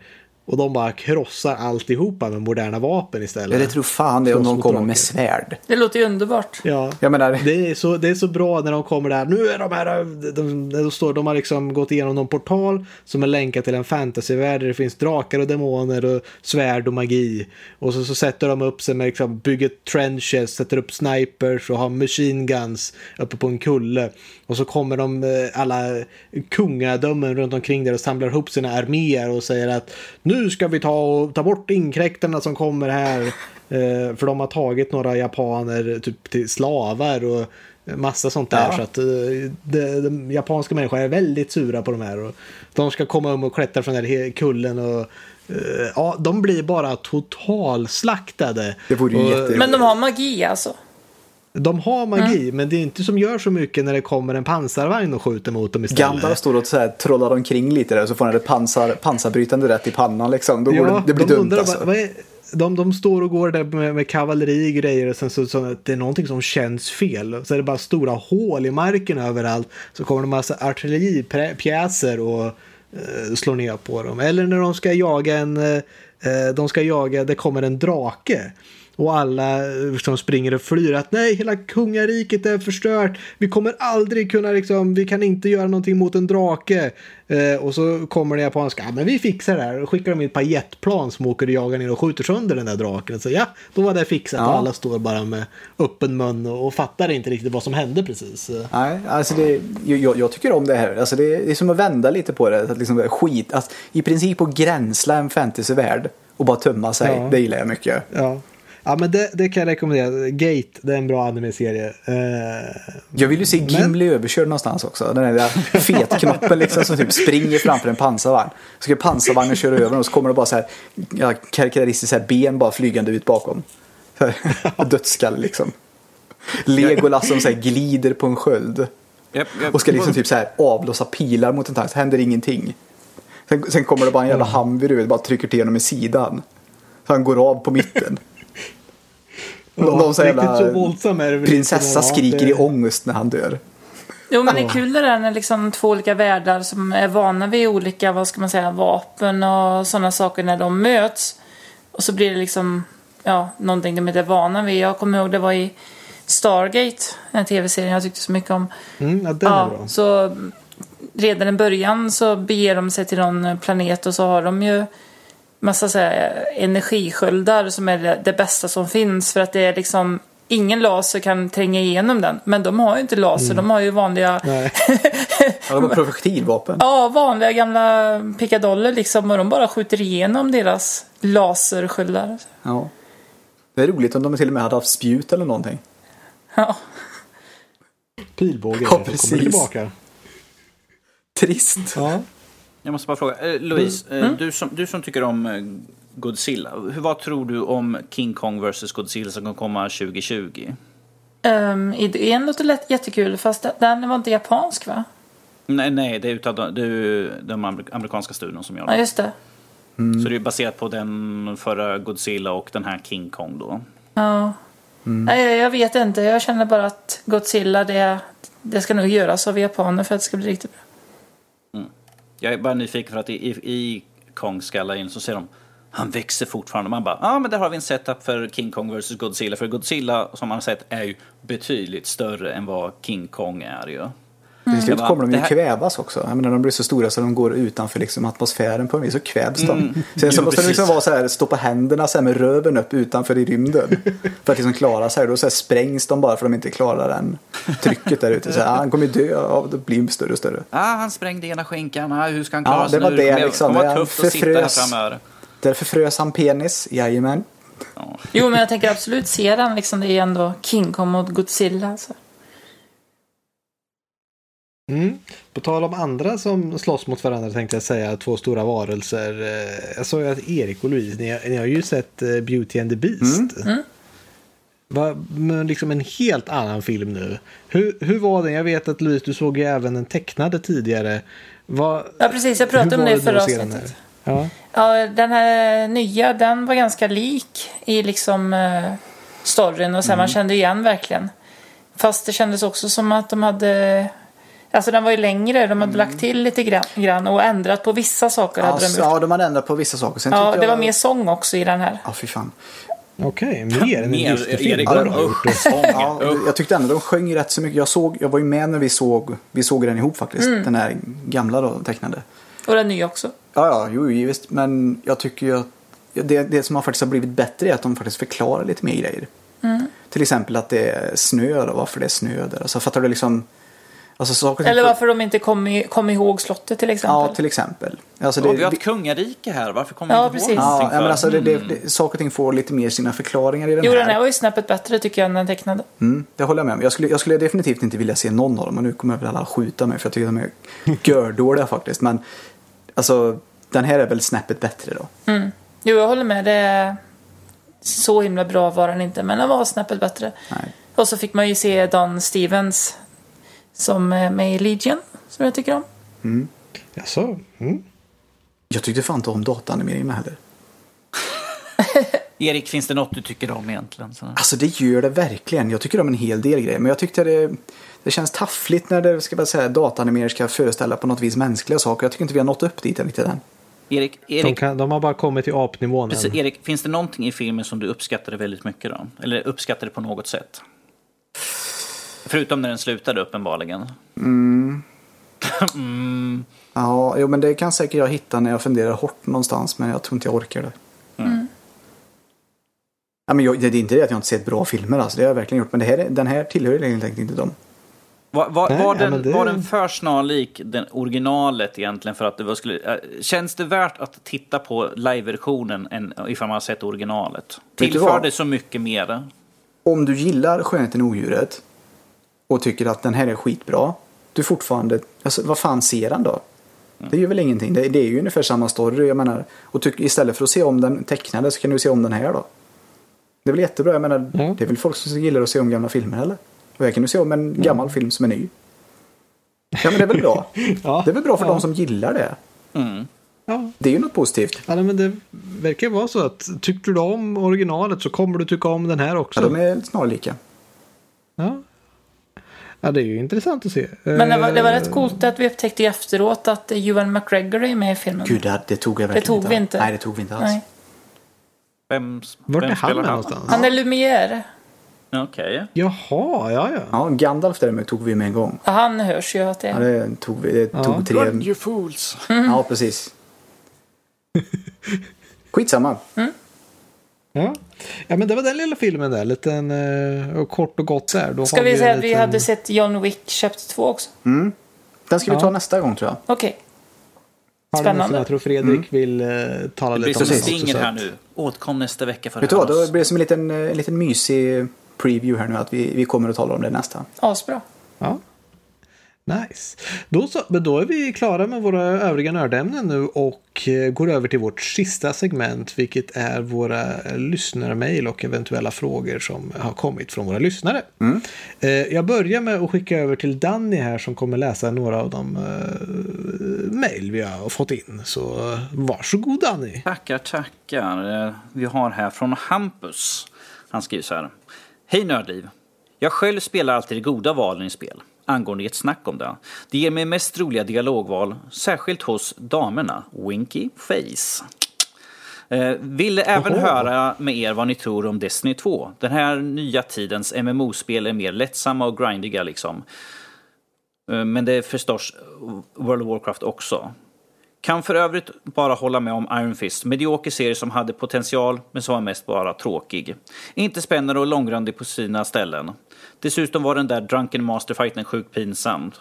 D: och de bara krossar alltihopa med moderna vapen istället.
C: Ja, det tror fan det är om de kommer med svärd.
B: Det låter ju underbart.
D: Ja.
C: Jag menar,
D: Det är, så, det är så bra när de kommer där. Nu är de här. De, de, står, de har liksom gått igenom någon portal som är länkad till en fantasyvärld där det finns drakar och demoner och svärd och magi. Och så, så sätter de upp sig med liksom, bygger trenches, sätter upp snipers och har machine guns uppe på en kulle. Och så kommer de eh, alla kungadömen runt omkring där och samlar ihop sina arméer och säger att nu ska vi ta och ta bort inkräktarna som kommer här. Eh, för de har tagit några japaner typ till slavar och massa sånt där.
C: Ja.
D: Så att eh, de, de japanska människor är väldigt sura på de här. Och de ska komma um och klättra från den här kullen och eh, ja, de blir bara totalslaktade.
C: Det vore ju
D: Och.
B: Men de har magi alltså.
D: De har magi, men det är inte som gör så mycket när det kommer en pansarvagn och skjuter mot dem istället.
C: Gandalf står och så här, trollar omkring lite där så får han ett pansar, pansarbrytande rätt i pannan liksom. Då går det, det blir
D: de
C: dumt
D: undrar
C: alltså.
D: vad, vad är, de, de står och går där med, med kavalleri och grejer och sen så, så att det är någonting som känns fel. Så är det bara stora hål i marken överallt. Så kommer det en massa artilleripjäser och eh, slår ner på dem. Eller när de ska jaga en, eh, eh, de ska jaga, det kommer en drake. Och alla eh, som springer och flyr att nej, hela kungariket är förstört. Vi kommer aldrig kunna liksom, vi kan inte göra någonting mot en drake. Eh, och så kommer det japanska, ja men vi fixar det här. Och skickar de in ett par jetplan som åker och jagar ner och skjuter sönder den där draken. Så ja, då var det fixat.
C: Ja.
D: Och alla står bara med öppen mun och, och fattar inte riktigt vad som hände precis.
C: Nej, alltså det, jag, jag tycker om det här. Alltså det, det är som att vända lite på det. Att liksom skit, alltså, I princip att gränsla en fantasyvärld och bara tömma sig.
D: Ja.
C: Det gillar jag mycket.
D: Ja. Ja men det, det kan jag rekommendera. Gate, det är en bra anime-serie. Eh,
C: Jag vill ju se Gimli överkörd någonstans också. Den där fetknoppen liksom som typ springer framför en pansarvagn. Så ska pansarvagnen köra över den och så kommer det bara så här ja, karaktäristiskt så här ben bara flygande ut bakom. Dödskalle liksom. Legolas som så här glider på en sköld.
A: Japp, japp.
C: Och ska liksom typ så här avlossa pilar mot en tank. Så händer ingenting. Sen, sen kommer det bara en jävla hamvi du vet, bara trycker till honom i sidan. Så han går av på mitten. Någon, någon så
D: riktigt så
C: jävla
D: våldsam är det väl
C: prinsessa
D: inte,
C: skriker
D: det-
C: i ångest när han dör.
B: Jo men det är kul det där när liksom två olika världar som är vana vid olika, vad ska man säga, vapen och sådana saker när de möts. Och så blir det liksom, ja, någonting de inte är vana vid. Jag kommer ihåg det var i Stargate, den tv-serien jag tyckte så mycket om.
D: Mm, ja, den är bra.
B: Ja, så redan i början så beger de sig till någon planet och så har de ju massa så här, energisköldar som är det, det bästa som finns för att det är liksom ingen laser kan tränga igenom den. Men de har ju inte laser, de har ju vanliga,
D: Nej.
C: Ja, de har projektilvapen.
B: ja, vanliga gamla pickadoller liksom och de bara skjuter igenom deras lasersköldar.
C: Ja. Det är roligt om de till och med hade haft spjut eller någonting.
B: Ja.
D: Pilbåge
C: Ja,
D: kommer
C: precis.
D: tillbaka.
C: Trist.
D: Ja.
A: Jag måste bara fråga, eh, Louise,
B: Mm.
A: eh, du, som, du som tycker om eh, Godzilla, hur, vad tror du om King Kong vs Godzilla som kommer komma 2020?
B: Um, idén låter lätt, jättekul fast den var inte japansk va?
A: Nej, nej det är utav de, det är de amer- amerikanska studion som gör
B: Ja
A: det.
B: just det.
A: Så det är baserat på den förra Godzilla och den här King Kong då.
B: Ja. Nej, jag vet inte. Jag känner bara att Godzilla, det, det ska nog göras av japaner för att det ska bli riktigt bra.
A: Jag är bara nyfiken för att i, i, i Kong skalla så ser de han växer fortfarande. Man bara, ja ah, men där har vi en setup för King Kong vs Godzilla. För Godzilla som man har sett är ju betydligt större än vad King Kong är ju.
C: Till slut
A: Det var-
C: kommer de ju
A: här-
C: kvävas också. Jag menar, de blir så stora så de går utanför liksom, atmosfären på en vis så kvävs de. Sen så
A: Jo,
C: måste de liksom vara så här, stoppa händerna så här med röven upp utanför i rymden. För att liksom klara sig. Då så här sprängs de bara för att de inte klarar den trycket där ute. Så här, ah, han kommer ju dö, ja, då blir de större och större.
A: Ah, han sprängde ena skinkan, ah, hur ska han
C: Ja,
A: klara
C: det
A: sig
C: var
A: nu?
C: det
A: kommer
C: liksom.
A: kommer vara tufft att sitta här
C: förfrös.
A: framöver.
C: Därför frös han penis, jajamän.
B: Jo, men jag tänker absolut se den. Liksom, det är ju ändå King Kong mot Godzilla. Så.
D: Mm. På tal om andra som slåss mot varandra tänkte jag säga två stora varelser. Eh, Jag såg ju att Erik och Louise, ni, har- ni har ju sett eh, Beauty and the Beast. Va, men liksom en helt annan film nu. Hur, hur var den? Jag vet att Louise, du såg ju även den tecknade tidigare. Va,
B: Ja, precis. Jag pratade
D: hur
B: om
D: var
B: det i förra avsnittet.
D: här? Ja.
B: Ja, den här nya, den var ganska lik i liksom eh, storyn och sen
C: Mm.
B: man kände igen verkligen. Fast det kändes också som att de hade, alltså den var ju längre, de hade lagt till lite grann, och ändrat på vissa saker hade de
C: Alltså,
B: gjort.
C: ja, de hade ändrat på vissa saker. Sen
B: Ja, det
C: jag...
B: var mer sång också i den här.
C: Ja, fy fan.
D: Okej, mer än en.
A: Erik.
C: Ja, jag tyckte ändå de sjöng rätt så mycket. Jag, såg, jag var ju med när vi såg, vi såg den ihop faktiskt.
B: Mm.
C: Den här gamla då, tecknade.
B: Och den nya också.
C: Ja, ja, jo, jo, visst. Men jag tycker ju att det, det som har faktiskt har blivit bättre är att de faktiskt förklarar lite mer grejer.
B: Mm.
C: Till exempel att det är snö och varför det är snö där. Alltså fattar du liksom? Alltså saker
B: Eller varför de inte kom, i, kom ihåg slottet till exempel.
C: Ja, till exempel. Alltså,
A: Ja,
C: det,
A: vi har ett kungarike här, varför kommer
B: Ja,
A: vi inte
B: precis.
A: ihåg
C: ja, ja, men alltså det, det,
A: Mm.
C: det, saker och ting får lite mer sina förklaringar i den
B: Jo,
C: här.
B: den här var ju snäppet bättre tycker jag än den tecknade.
C: Mm, det håller jag med om. Jag skulle, jag skulle definitivt inte vilja se någon av dem. Och nu kommer väl alla skjuta mig för jag tycker de är gördåliga faktiskt. Men alltså, den här är väl snäppet bättre då.
B: Jo, jag håller med. Det är så himla bra var den inte, men den var snäppet bättre.
C: Nej.
B: Och så fick man ju se Don Stevens som är med i Legion, som jag tycker om.
D: Jaså? Mm.
C: Jag tyckte fan inte om dataanimeringen heller.
A: Erik, finns det något du tycker om egentligen? Så.
C: Alltså det gör det verkligen. Jag tycker om en hel del grejer. Men jag tyckte det, det känns taffligt när det ska säga, dataanimerare ska föreställa på något vis mänskliga saker. Jag tycker inte vi har nått upp dit än riktigt än.
A: Erik,
D: De,
A: Erik,
D: kan, de har bara kommit till apnivån.
A: precis, Erik, finns det någonting i filmen som du uppskattade väldigt mycket då? Eller uppskattade på något sätt? Förutom när den slutade uppenbarligen.
C: Ja, jo, men det kan säkert jag hitta när jag funderar hårt någonstans. Men jag tror inte jag orkar det. Ja, men jag, det är inte det att jag inte sett bra filmer. Alltså. Det har jag verkligen gjort. Men det här, är- den här tillhör helt enkelt inte dem.
A: Var, var,
D: Nej,
A: var,
D: ja,
A: den,
D: men det-
A: var den för snarlik den originalet egentligen för att det var skulle... äh, Känns det värt att titta på live-versionen än ifall man har sett originalet? Tillför det så mycket mer?
C: Om du gillar Skönheten och odjuret och tycker att den här är skitbra. Du fortfarande, alltså vad fan ser han då? Det gör väl ingenting. Det, det är ju ungefär samma story. Jag menar, och tyck, istället för att se om den tecknade så kan du se om den här då. Det är väl jättebra. Jag menar,
D: Ja.
C: det är väl folk som gillar att se om gamla filmer eller? Och här kan du se om en gammal film som är ny. Ja men det är väl bra.
D: Ja.
C: Det är väl bra för
D: Ja.
C: de som gillar det.
A: Mm.
D: Ja.
C: Det är ju något positivt.
D: Ja, nej, men det verkar vara så att tyckte du om originalet så kommer du tycka om den här också.
C: Ja, de är snarlika.
D: Ja. Ja, det är ju intressant att se.
B: Men det var, det var
D: Eh,
B: rätt coolt att vi upptäckte efteråt att Ewan McGregor är med i filmen.
C: Gud, det, det tog jag verkligen
B: tog vi inte.
C: Nej, det tog vi inte alls.
B: Nej.
A: Vem,
D: Vart
A: vem
D: är han med någonstans?
B: Han är Lumière.
A: Okej.
D: Jaha, ja, ja.
C: Ja, Gandalf däremot tog vi med en gång.
B: Ja, han hörs ju att det
C: Ja,
B: är.
C: det tog vi. Det
D: Ja.
C: tog tre.
A: you fools.
C: Ja, precis. Skitsamma.
D: Ja. Ja, men det var den lilla filmen där. Liten och kort och gott där. Då
B: Ska
D: har
B: vi säga att vi
D: liten-
B: hade sett John Wick Chapter 2 också?
C: Den ska vi
D: Ja.
C: ta nästa gång tror jag.
B: Okej.
D: den
B: spännande.
D: som Jag tror Fredrik vill eh, tala
A: Det blir
D: lite
A: som
D: om
A: en
C: Precis.
D: den också,
A: stinger här nu. Åtkom nästa vecka för
C: Vet du
A: att
C: vad, då blir det som en liten, eh, en liten mysig preview här nu att vi, vi kommer att tala om det nästa.
B: Asbra.
D: Ja. Nice. Då, så, men då är vi klara med våra övriga nördämnen nu och eh, går över till vårt sista segment, vilket är våra lyssnarmail och eventuella frågor som har kommit från våra lyssnare. Eh, Jag börjar med att skicka över till Danny här som kommer läsa några av de uh, mail vi har fått in. Så eh, varsågod Danny.
A: Tackar, tackar. Eh, Vi har här från Hampus. Han skriver så här. Hej Nördliv. Jag själv spelar alltid de goda valen i spel. Angående ett snack om det. Det ger mig mest roliga dialogval, särskilt hos damerna. Winky Face. Eh, ville även
D: Oho.
A: höra med er vad ni tror om Destiny 2. Den här nya tidens MMO-spel är mer lättsamma och grindiga liksom. Eh, Men det är förstås World of Warcraft också. Kan för övrigt bara hålla med om Iron Fist. Medioker serie som hade potential men som var mest bara tråkig. Inte spännande och långrandig på sina ställen. Dessutom var den där Drunken Master-fighten sjukt pinsam.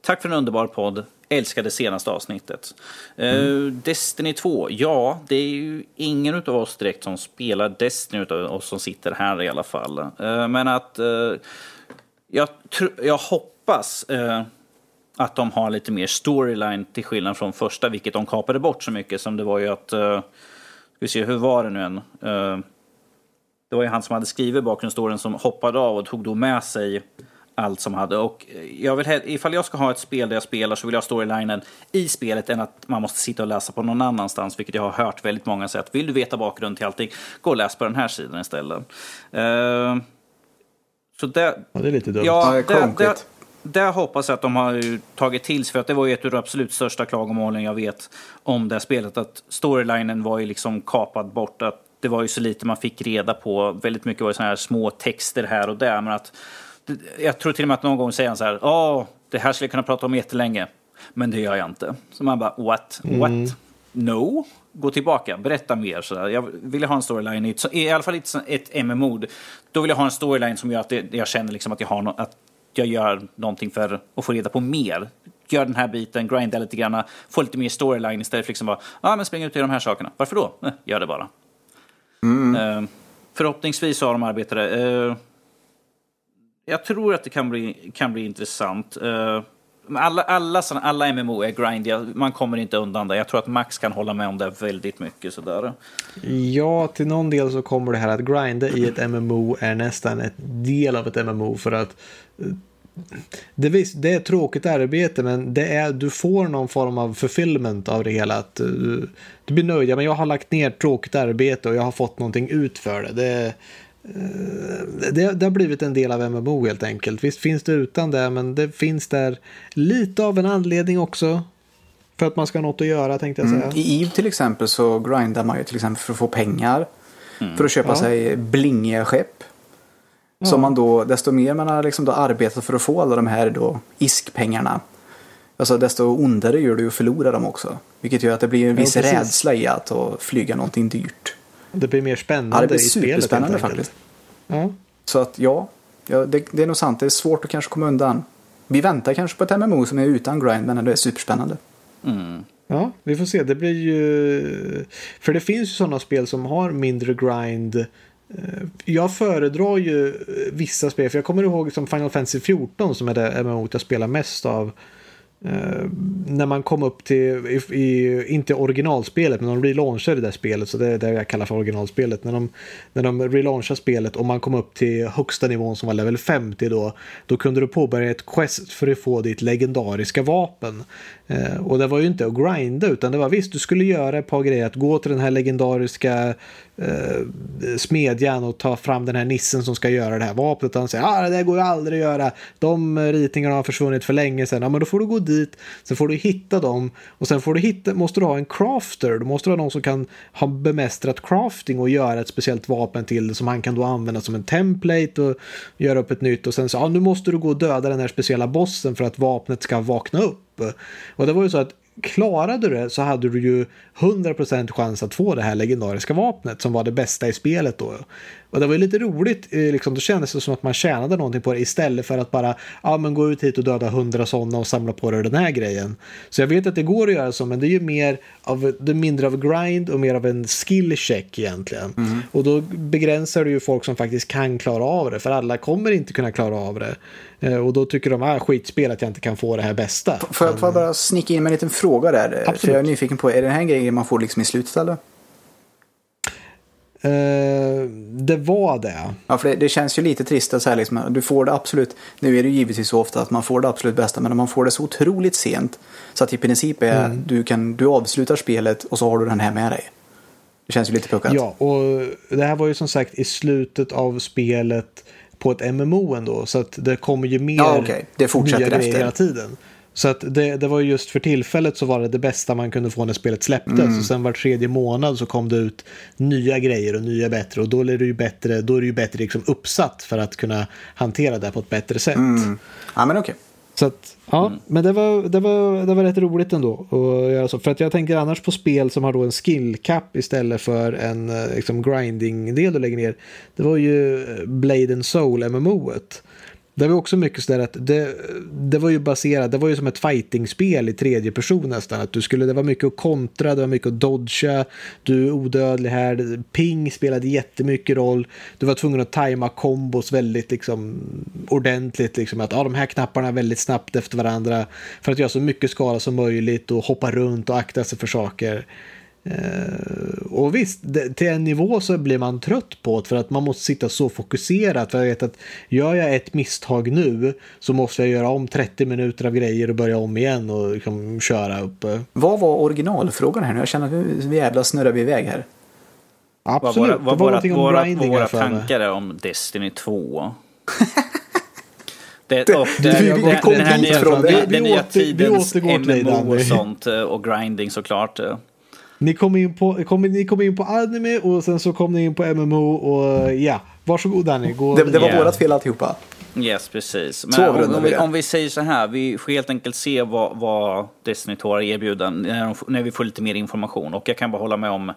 A: tack för en underbar podd. Älskade senaste avsnittet. Mm. Destiny 2, ja, det är ju ingen av oss direkt som spelar Destiny av oss som sitter här i alla fall. Uh, men att uh, jag, jag hoppas att de har lite mer storyline till skillnad från första, vilket de kapade bort så mycket som det var ju att... Uh, vi se, hur var det nu än? Det var ju han som hade skrivit bakgrundsstoryn som hoppade av och tog då med sig allt som hade. Och jag vill, ifall jag ska ha ett spel där jag spelar så vill jag ha storylinen i spelet än att man måste sitta och läsa på någon annanstans, vilket jag har hört väldigt många säga att vill du veta bakgrunden till allting, gå och läs på den här sidan istället. Uh,
D: så det, ja, det är lite dumt.
A: Ja, det, det, där hoppas jag att de har tagit till sig, för att det var ju ett av de absolut största klagomålen jag vet om det här spelet. Att storylinen var ju liksom kapad bort. Att det var ju så lite man fick reda på. Väldigt mycket var det sådana här små texter här och där. Men att, jag tror till och med att någon gång säger han så här, ja, det här skulle jag kunna prata om jättelänge. Men det gör jag inte. Så man bara, what? What? Mm. No? Gå tillbaka, berätta mer. Så Jag vill ha en storyline, i, i alla fall i ett MMO. Då vill jag ha en storyline som gör att jag känner liksom att jag har no att jag gör någonting för att få reda på mer. Gör den här biten, grinda lite grann, få lite mer storyline istället för liksom bara, ja ah, men spring ut i de här sakerna. Varför då? Eh, gör det bara. Mm. Uh, förhoppningsvis har de arbetare. Uh, jag tror att det kan bli, kan bli intressant. Uh, alla, alla, alla MMO är grindiga, man kommer inte undan det. Jag tror att Max kan hålla med om det väldigt mycket. Sådär.
D: Ja, till någon del så kommer det här att grinda i ett MMO är nästan ett del av ett MMO för att eh, det, visst, det är tråkigt arbete men det är, du får någon form av fulfillment av det hela. Att du, eh, du blir nöjd. Ja, men jag har lagt ner tråkigt arbete och jag har fått någonting ut för det. det Eh, det, det, har blivit en del av MMO helt enkelt. Visst finns det utan det, men det finns där lite av en anledning också. För att man ska ha något att göra tänkte jag säga. Mm.
C: I EVE till exempel så grindar man ju till exempel för att få pengar. Mm. För att köpa ja. sig blingiga skepp. Ja. Som man då, desto mer man har liksom då arbetat för att få alla de här då ISK-pengarna. Alltså desto ondare gör det att förlora dem också. Vilket gör att det blir en viss ja, rädsla i att flyga någonting dyrt.
D: Det blir mer spännande
C: ja, det blir superspännande faktiskt. Ja. Så att ja, ja det, det, är nog sant. Det är svårt att kanske komma undan. Vi väntar kanske på ett MMO som är utan grind men det är superspännande.
D: Mm. Ja, vi får se. Det blir ju... För det finns ju sådana spel som har mindre grind. Eh, jag föredrar ju eh, vissa spel, för jag kommer ihåg som Final Fantasy 14 som är det MMO jag spelar mest av. Uh, när man kom upp till, i, i, inte originalspelet, men de relaunchade det där spelet, så det är det jag kallar för originalspelet. När de, när de relaunchade spelet och man kom upp till högsta nivån som var level 50 då, då kunde du påbörja ett quest för att få ditt legendariska vapen. Eh, och det var ju inte att grinda, utan det var visst, du skulle göra ett par grejer, att gå till den här legendariska eh, smedjan och ta fram den här nissen som ska göra det här vapnet. Han säger ah, det där går ju aldrig att göra, de ritningarna har försvunnit för länge sedan. Ja, men då får du gå dit, sen får du hitta dem och sen får du hitta, måste du ha en crafter. Då måste du ha någon som kan ha bemästrat crafting och göra ett speciellt vapen till det som han kan då använda som en template och göra upp ett nytt och sen så, ja nu måste du gå och döda den här speciella bossen för att vapnet ska vakna upp. Och det var ju så att klarade du det så hade du ju 100% chans att få det här legendariska vapnet som var det bästa i spelet då. Och det var ju lite roligt, eh, liksom, då kändes det som att man tjänade någonting på det istället för att bara ja, men gå ut hit och döda hundra sådana och samla på dig den här grejen. Så jag vet att det går att göra så, men det är ju mer av, det mindre av grind och mer av en skill check egentligen. Mm. Och då begränsar du ju folk som faktiskt kan klara av det, för alla kommer inte kunna klara av det. Eh, och då tycker de, ah, skitspel att jag inte kan få det här bästa.
C: Får jag, får jag bara snicka in med en liten fråga där? Absolut. För jag är nyfiken på, är det här grejen man får liksom i slutet eller?
D: Uh, det var det.
C: Ja, för det, det, känns ju lite trist att säga liksom, du får det absolut, nu är det givetvis så ofta att man får det absolut bästa, men om man får det så otroligt sent så att i princip är mm. du, kan, du avslutar spelet och så har du den här med dig. Det känns ju lite puckat.
D: Ja, och det här var ju som sagt i slutet av spelet på ett MMO ändå, så att det kommer ju mer
C: ja, okay. det fortsätter nya grejer
D: hela tiden. Så att det, det var just för tillfället så var det det bästa man kunde få när spelet släpptes. Mm. Och sen var tredje månad så kom det ut nya grejer och nya bättre. Och då är det ju bättre, då är det ju bättre liksom uppsatt för att kunna hantera det på ett bättre sätt.
C: Mm. Ja men okej. Okay.
D: Så att, ja, mm. men det var, det, var, det var rätt roligt ändå att göra så. För att jag tänker annars på spel som har då en skill cap istället för en liksom, grinding-del att lägga ner. Det var ju Blade and Soul, MMO-et. Det var också mycket sådär att det, det var ju baserat, det var ju som ett fightingspel i tredje person nästan. Att du skulle, det var mycket att kontra, det var mycket att dodga, du är odödlig här, ping spelade jättemycket roll. Du var tvungen att tajma kombos väldigt liksom ordentligt, liksom att ja, de här knapparna är väldigt snabbt efter varandra för att göra så mycket skada som möjligt och hoppa runt och akta sig för saker. Uh, och visst, det, till en nivå så blir man trött på det för att man måste sitta så fokuserat. För jag vet att gör jag ett misstag nu så måste jag göra om 30 minuter av grejer och börja om igen och liksom köra upp.
C: Vad var originalfrågan här nu? Jag känner att vi jävla snurrar vi iväg här.
D: Absolut,
A: vad våra,
D: det
A: vad
D: var
A: våra, våra, våra tankar är om Destiny 2. Det,
C: Det-
A: och
C: vi- vi
A: den-
C: kom
A: den här nya,
C: från det.
A: den,
D: Vi
A: den nya
D: vi
A: tidens
D: återgår
A: MMO och sånt eh, och grinding såklart.
D: Ni kom, in på, kom, ni kom in på anime och sen så kom ni in på MMO och ja, varsågod Danny. Gå
C: Det, det var
A: Yeah.
C: vårat fel alltihopa.
A: Yes, precis. Men om, om,
C: vi
A: om vi säger så här, vi får helt enkelt se vad, vad Destiny 2 har att erbjuda när, de, när vi får lite mer information. Och jag kan bara hålla med om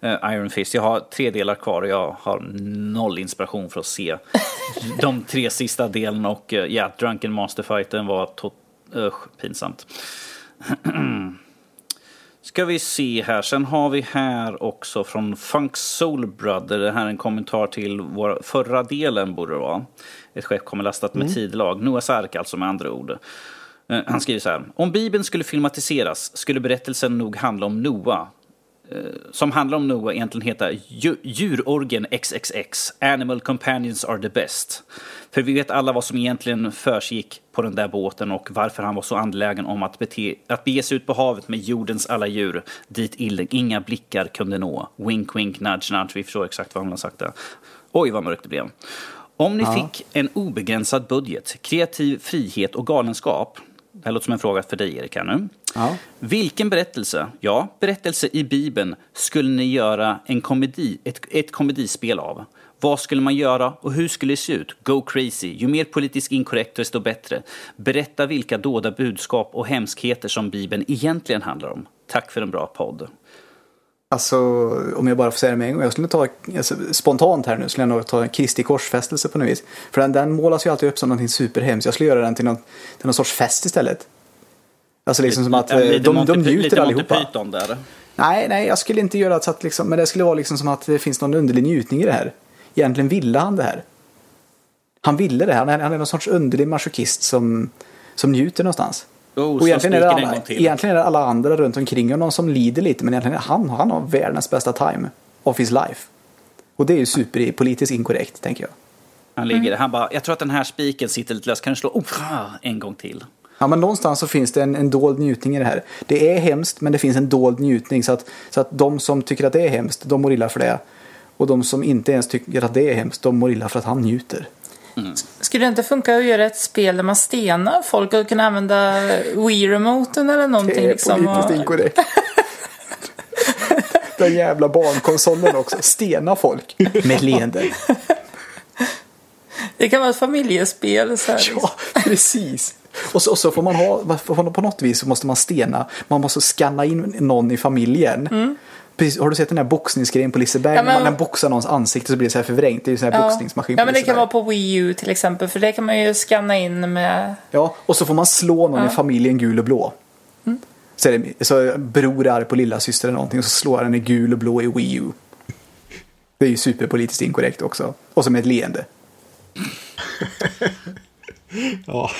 A: eh, Iron Fist. Jag har tre delar kvar och jag har noll inspiration för att se de tre sista delarna. Och eh, ja, Drunken Masterfighten var to- uh, pinsamt. Ska vi se här. Sen har vi här också från Funk Soul Brother. Det här är en kommentar till vår förra delen borde det vara. Ett skepp kommer lastat med tidlag. Noahs ark alltså med andra ord. Eh, Han skriver så här. Om Bibeln skulle filmatiseras skulle berättelsen nog handla om Noa. Eh, Som handlar om Noah egentligen heta Dju- Djurorgen XXX. Animal Companions are the best. För vi vet alla vad som egentligen försiggick på den där båten och varför han var så angelägen om att, bete, att bege sig ut på havet med jordens alla djur dit inga blickar kunde nå. Wink, wink, nudge, nudge. Vi förstår exakt vad han har sagt där. Oj, vad mörkt det blev. Om ni fick en obegränsad budget, kreativ frihet och galenskap. Det här låter som en fråga för dig, Erik, nu.
C: Ja.
A: Vilken berättelse, ja, berättelse i Bibeln skulle ni göra en komedi, ett, ett komedispel av? Vad skulle man göra och hur skulle det se ut? Go crazy. Ju mer politiskt inkorrekt desto bättre. Berätta vilka dåda budskap och hemskheter som Bibeln egentligen handlar om. Tack för en bra podd.
C: Alltså, om jag bara får säga det med en gång. Jag skulle ta, alltså, spontant här nu, skulle jag nog ta en Kristi korsfästelse på något vis. För den, den målas ju alltid upp som någonting superhemskt. Jag skulle göra den till någon, till någon sorts fest istället. Alltså liksom som att
A: Ja,
C: eh,
A: lite
C: de,
A: Monty,
C: de njuter
A: lite
C: allihopa.
A: Python där.
C: Nej, nej, jag skulle inte göra så att liksom, men det skulle vara liksom som att det finns någon underlig njutning i det här. Egentligen ville han det här. Han ville det här. Han är, han är någon sorts underlig masochist som, som njuter någonstans.
A: Oh,
C: och egentligen är, alla, egentligen är det alla andra runt omkring honom som lider lite. Men egentligen han, han har världens bästa time of his life. Och det är ju superpolitiskt inkorrekt, tänker jag.
A: Han ligger där. Han bara, jag tror att den här spiken sitter lite lös. Kan du slå oh, ah, en gång till?
C: Ja, men någonstans så finns det en, en dold njutning i det här. Det är hemskt, men det finns en dold njutning. Så att, så att de som tycker att det är hemskt, de mår illa för det. Och de som inte ens tycker att det är hemskt, de mår illa för att han njuter.
B: Skulle det inte funka att göra ett spel där man stenar folk och kunna använda Wii-remoten eller någonting?
C: Det är
B: liksom,
C: politiskt
B: och...
C: inkorrekt. Den jävla barnkonsolen också. Stena folk med leende.
B: Det kan vara ett familjespel. Så här, liksom.
C: Ja, precis. Och så, och så får man ha, på något vis så måste man stena, man måste scanna in någon i familjen. Precis, har du sett den här boxningsgrejen på Liseberg?
B: Ja, men-
C: När man boxar någons ansikte så blir det så här förvrängt. Det är ju en sån här
B: Ja.
C: boxningsmaskin
B: ja, men det kan vara på Wii U till exempel. För det kan man ju scanna in med...
C: Ja, och så får man slå någon i familjen gul och blå.
B: Mm.
C: Så, är det, så bror är arg på lilla syster eller någonting och så slår han i gul och blå i Wii U. Det är ju superpolitiskt inkorrekt också. Och så med ett leende.
D: Ja.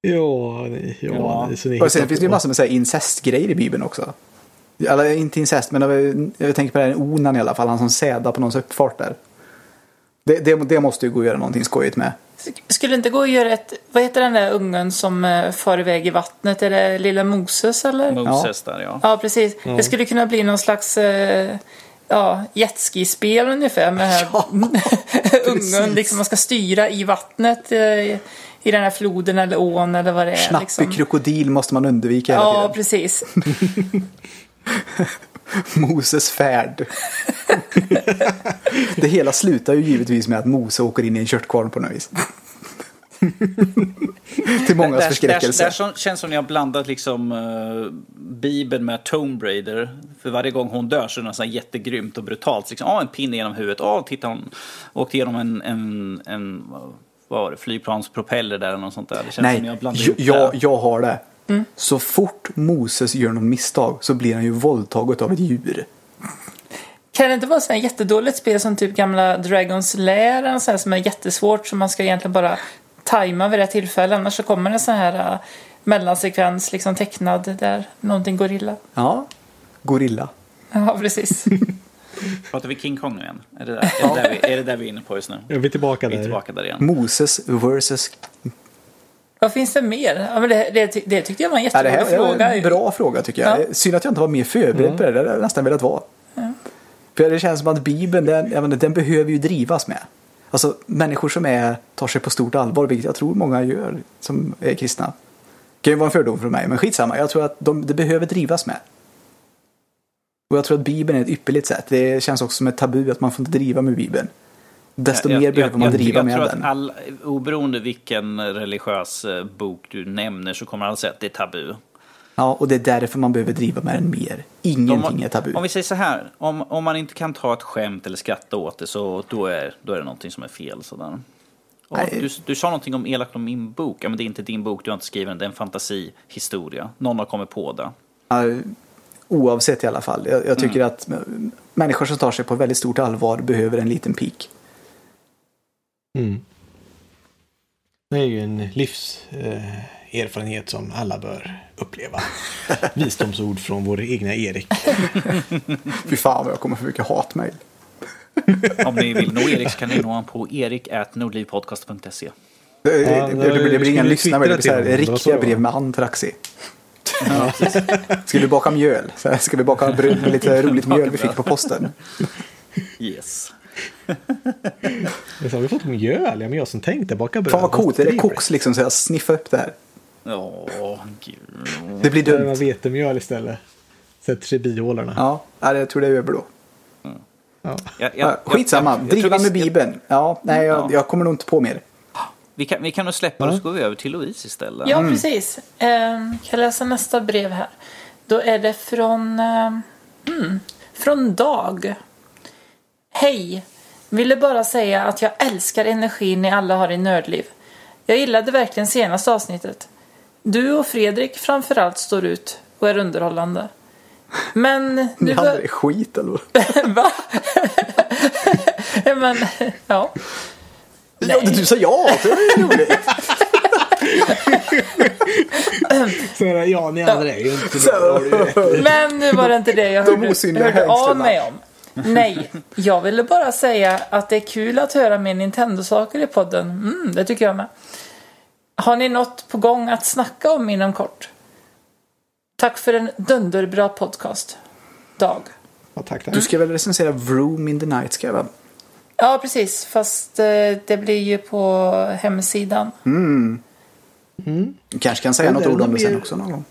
D: Ja, ni, ja,
A: Ja.
D: ni, så ni
C: Och sen finns det ju massor med så här incestgrejer i Bibeln också. Eller inte incest, men jag, tänker på här Onan i alla fall. Han som sädar på någons uppfart där. Det, det, det måste ju gå att göra någonting skojigt med.
B: Skulle det inte gå att göra ett... Vad heter den där ungen som uh, far iväg i vattnet? Är det lilla Moses eller?
A: Moses där ja.
B: Ja, precis. Det skulle kunna bli någon slags eh, ja, jetski-spel ungefär med här ungen. Liksom, man ska styra i vattnet eh, i den här floden eller ån eller vad det är.
C: Snappig
B: liksom.
C: krokodil måste man undvika hela
B: Ja,
C: tiden.
B: precis.
C: Moses färd. det hela slutar ju givetvis med att Mose åker in i en köttkvarn på något vis. Till mångas
A: Där,
C: förskräckelse.
A: där, där som- känns som ni har blandat liksom uh, Bibeln med Tomb Raider. För varje gång hon dör så är det något jättegrymt och brutalt. Liksom, ah, en pinne genom huvudet. Ah, titta hon åkte igenom en, en, en vad var det, flygplanspropeller där eller något sånt där. Det känns som
C: Nej,
A: jag blandar
C: jag,
A: ihop
C: jag,
A: det.
C: jag har det. Så fort Moses gör något misstag så blir han ju våldtaget av ett djur.
B: Kan det inte vara så här jättedåligt spel som typ gamla Dragons Lair eller så här som är jättesvårt som man ska egentligen bara tajma vid rätt tillfälle annars så kommer det så här uh, mellansekvens liksom tecknad där någonting går illa.
C: Ja, gorilla.
B: Ja, precis.
A: Pratar vi King Kong nu igen? Är det där, är det där, vi, är det där vi är inne på just nu?
D: Är vi tillbaka
A: Vi är
D: där?
A: tillbaka där igen.
C: Moses versus...
B: Vad finns det mer? Ja, men det, det, det tyckte jag var en
C: Ja, det
B: jättebra
C: här är
B: fråga.
C: en bra fråga tycker jag.
B: Ja.
C: Synd att jag inte var mer förberedd på det. Det hade jag nästan velat vara. För det känns som att Bibeln, den, jag menar, den behöver ju drivas med. Alltså människor som är, tar sig på stort allvar, vilket jag tror många gör som är kristna. Det kan ju vara en fördom från mig, men skitsamma. Jag tror att de, det behöver drivas med. Och jag tror att Bibeln är ett ypperligt sätt. Det känns också som ett tabu att man får inte driva med Bibeln. Desto
A: Jag-
C: mer
A: jag-
C: behöver man
A: jag,
C: driva med den.
A: all, oberoende vilken religiös eh, bok du nämner så kommer alla säga att det är tabu.
C: Ja, och det är därför man behöver driva med den mer. Ingenting är tabu.
A: Om vi säger så här, om, om man inte kan ta ett skämt eller skratta åt det så då är, då är det någonting som är fel. Sådär. Och du, du sa någonting om elakt om min bok. Ja, men det är inte din bok, du har inte skrivit den. Det är en fantasihistoria. Någon har kommit på det.
C: Ja, oavsett i alla fall. Jag, jag tycker
A: Mm.
C: att människor som tar sig på väldigt stort allvar behöver en liten pik.
D: Mm. Det är ju en livserfarenhet som alla bör uppleva. Visdomsord från vår egna Erik.
C: Fy fan vad jag kommer få mycket hatmejl.
A: Om ni vill nå Erik så kan ni nå honom på erik.nordlivpodcast.se.
C: Det,
D: Ja,
C: det, det, blir- det blir inga lyssnare, det blir så här.
D: Det
C: riktiga
D: det
C: brev med antraxi. Ska vi baka mjöl? Ska vi baka bröd med lite roligt mjöl vi fick på posten?
A: Yes.
D: Har vi fått mjöl? Ja, men jag som tänkte baka bröd.
C: Fan vad coolt, är det koks liksom så jag sniffar upp det här.
A: Åh, gud.
C: Det blir
D: Det var
C: dumt.
D: vetemjöl istället. Sätter sig i bihålorna.
C: Ja, ja, jag tror det är över då.
D: Ja.
A: Jag- jag-
C: Ja, skitsamma,
A: jag- jag tror
C: driva
A: vi-
C: med Bibeln. Ja, nej, jag,
A: Ja.
C: jag kommer nog inte på mer.
A: Vi kan, vi kan nog släppa det och så går vi över till Louise istället.
B: Ja, precis. Ehm, kan jag läsa nästa brev här? Då är det från, hmm, från Dag. Hej! Ville bara säga att jag älskar energin ni alla har i Nördliv. Jag gillade verkligen senaste avsnittet. Du och Fredrik framförallt står ut och är underhållande. Men
C: Ni andra
B: var...
C: är skit eller?
B: Va? Men, ja.
C: Ja, du sa ja, det var ju roligt.
D: Så, ja, ni andra är ju inte i.
B: Men nu var det inte det jag
C: De
B: hörde,
C: osynliga
B: hörde av mig om. Nej, jag ville bara säga att det är kul att höra mer Nintendo-saker i podden. Mm, det tycker jag med. Har ni något på gång att snacka om inom kort? Tack för en dunderbra podcast. Dag.
D: Ja, tack, tack.
C: Du ska väl recensera Vroom in the Night ska jag väl?
B: Ja, precis. Fast eh, det blir ju på hemsidan.
C: Du kanske kan säga
D: Ja,
C: något ord om det sen också någon gång.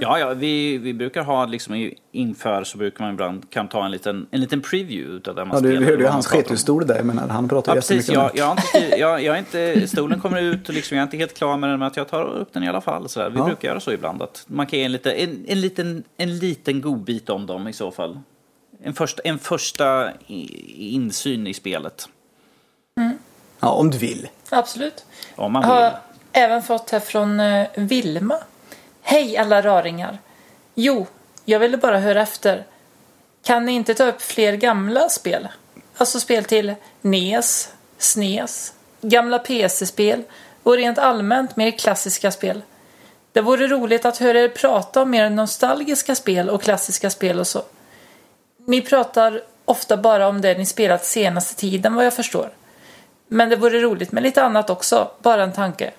A: Ja, ja vi, vi brukar ha liksom i- inför så brukar man ibland kan ta en liten, en liten preview utav det man
C: Ja, du
A: spelar.
C: hörde ju hans sketustol där, menar, han pratar
A: Ja, precis. Jag,
C: det.
A: jag, har inte, jag, jag är inte, stolen kommer ut och liksom, jag är inte helt klar med den, men att jag tar upp den i alla fall. Så där. Vi
C: Ja.
A: brukar göra så ibland. Att man kan ge en, lite, en, en, liten, en liten godbit om dem i så fall. En första, en första insyn i spelet.
C: Ja, om du vill.
B: Absolut.
A: Om man
B: Jag har
A: vill.
B: även fått här från eh, Vilma. Hej alla raringar. Jo, jag ville bara höra efter. Kan ni inte ta upp fler gamla spel? Alltså spel till NES, SNES, gamla PC-spel och rent allmänt mer klassiska spel. Det vore roligt att höra er prata om mer nostalgiska spel och klassiska spel och så. Ni pratar ofta bara om det ni spelat senaste tiden vad jag förstår. Men det vore roligt med lite annat också, bara en tanke.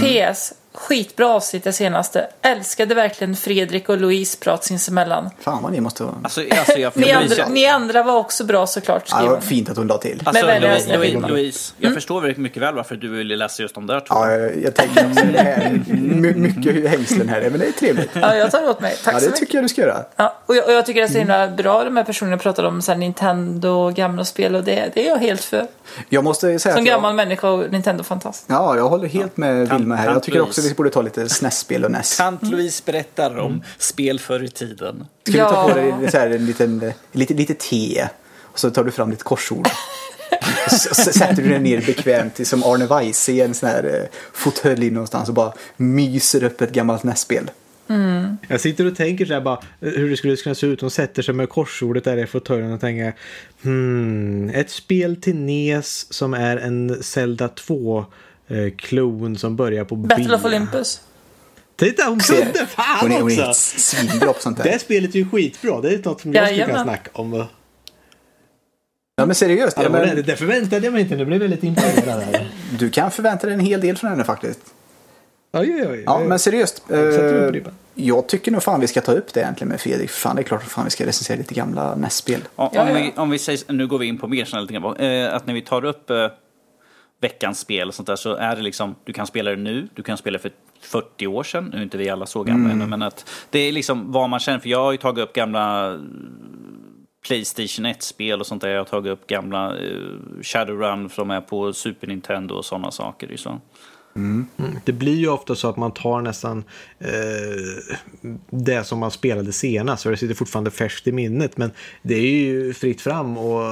B: PS. Skitbra avsnitt det senaste. Älskade verkligen Fredrik och Louise prat sinsemellan.
C: Fan vad ni måste.
A: Alltså, alltså, jag,
B: Ni andra, ni andra var också bra såklart,
C: Ja, det var fint att hon la till.
A: Alltså,
B: Men
A: Louise, Louise,
B: Vilma.
A: Louise, jag förstår väldigt mycket väl varför du vill läsa just de där två.
C: Ja, jag, jag tänker också det här. My, mycket hängslen här, men det är trevligt.
B: Ja, jag tar åt mig. Tack
C: Ja,
B: så
C: det
B: mycket.
C: tycker jag du ska göra.
B: Ja, och, jag, och jag tycker det är så himla bra de här personerna pratar om så här, Nintendo och gamla spel och det, det är jag helt för.
C: Jag måste säga
B: Som
C: att jag,
B: gammal människa och Nintendo-fantast.
C: Ja, jag håller helt med Vilma här. Jag tycker också Vi borde ta lite SNES-spel och NES.
A: Tant Louise berättar om spel förr i tiden.
C: Ska vi ta
B: Ja.
C: på dig så här, en liten, lite, lite te och så tar du fram ditt korsord. Och sätter du dig ner bekvämt i- som Arne Weise i en sån här eh, fåtölj någonstans och bara myser upp ett gammalt NES-spel.
D: Jag sitter och tänker så här bara hur det skulle kunna se ut. Hon sätter sig med korsordet där i fåtöljen och tänker hmm, ett spel till NES som är en Zelda 2 eh, klon som börjar på B.
B: Battle of Olympus.
D: Titta hon kunde fan
C: Hon är, hon är
D: också!
C: svinbra på sånt
D: Det
C: där.
D: här spelet är ju skitbra. Det är något som jag skulle kunna snacka om.
C: Ja men seriöst,
D: Ja, men... Det förväntade jag mig inte. Nu blev jag väldigt imponerad.
C: Du kan förvänta dig en hel del från henne faktiskt.
D: Oj, oj, oj.
C: Ja men seriöst.
D: sätter upp
C: Eh, jag tycker nog fan vi ska ta upp det egentligen med Fredrik. Fan det är klart att fan vi ska recensera lite gamla NES-spel.
A: Om,
B: Ja,
A: om,
B: ja.
A: vi, om vi säger, nu går vi in på mer sådana lite grann, eh, att när vi tar upp eh, veckans spel och sånt där så är det liksom, du kan spela det nu, du kan spela det för 40 år sedan, nu är inte vi alla så gamla ännu, men att det är liksom vad man känner, för jag har ju tagit upp gamla eh, Playstation 1-spel och sånt där, jag har tagit upp gamla eh, Shadowrun som är på Super Nintendo och sådana saker. det Så.
D: Det blir ju ofta så att man tar nästan eh, det som man spelade senast. För det sitter fortfarande färskt i minnet. Men det är ju fritt fram. Och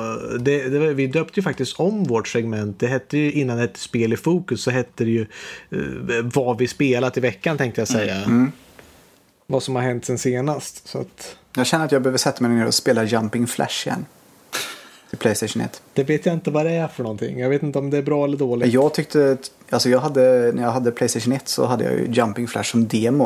D: det, det, vi döpte ju faktiskt om vårt segment. Det hette ju innan det hette Spel i fokus så hette det ju eh, vad vi spelat i veckan tänkte jag säga. Vad som har hänt sen senast. Så att,
C: Jag känner att jag behöver sätta mig ner och spela Jumping Flash igen. Till Playstation 1.
D: det vet jag inte vad det är för någonting. Jag vet inte om det är bra eller dåligt.
C: Jag tyckte, alltså jag hade, när jag hade Playstation 1 så hade jag ju Jumping Flash som demo.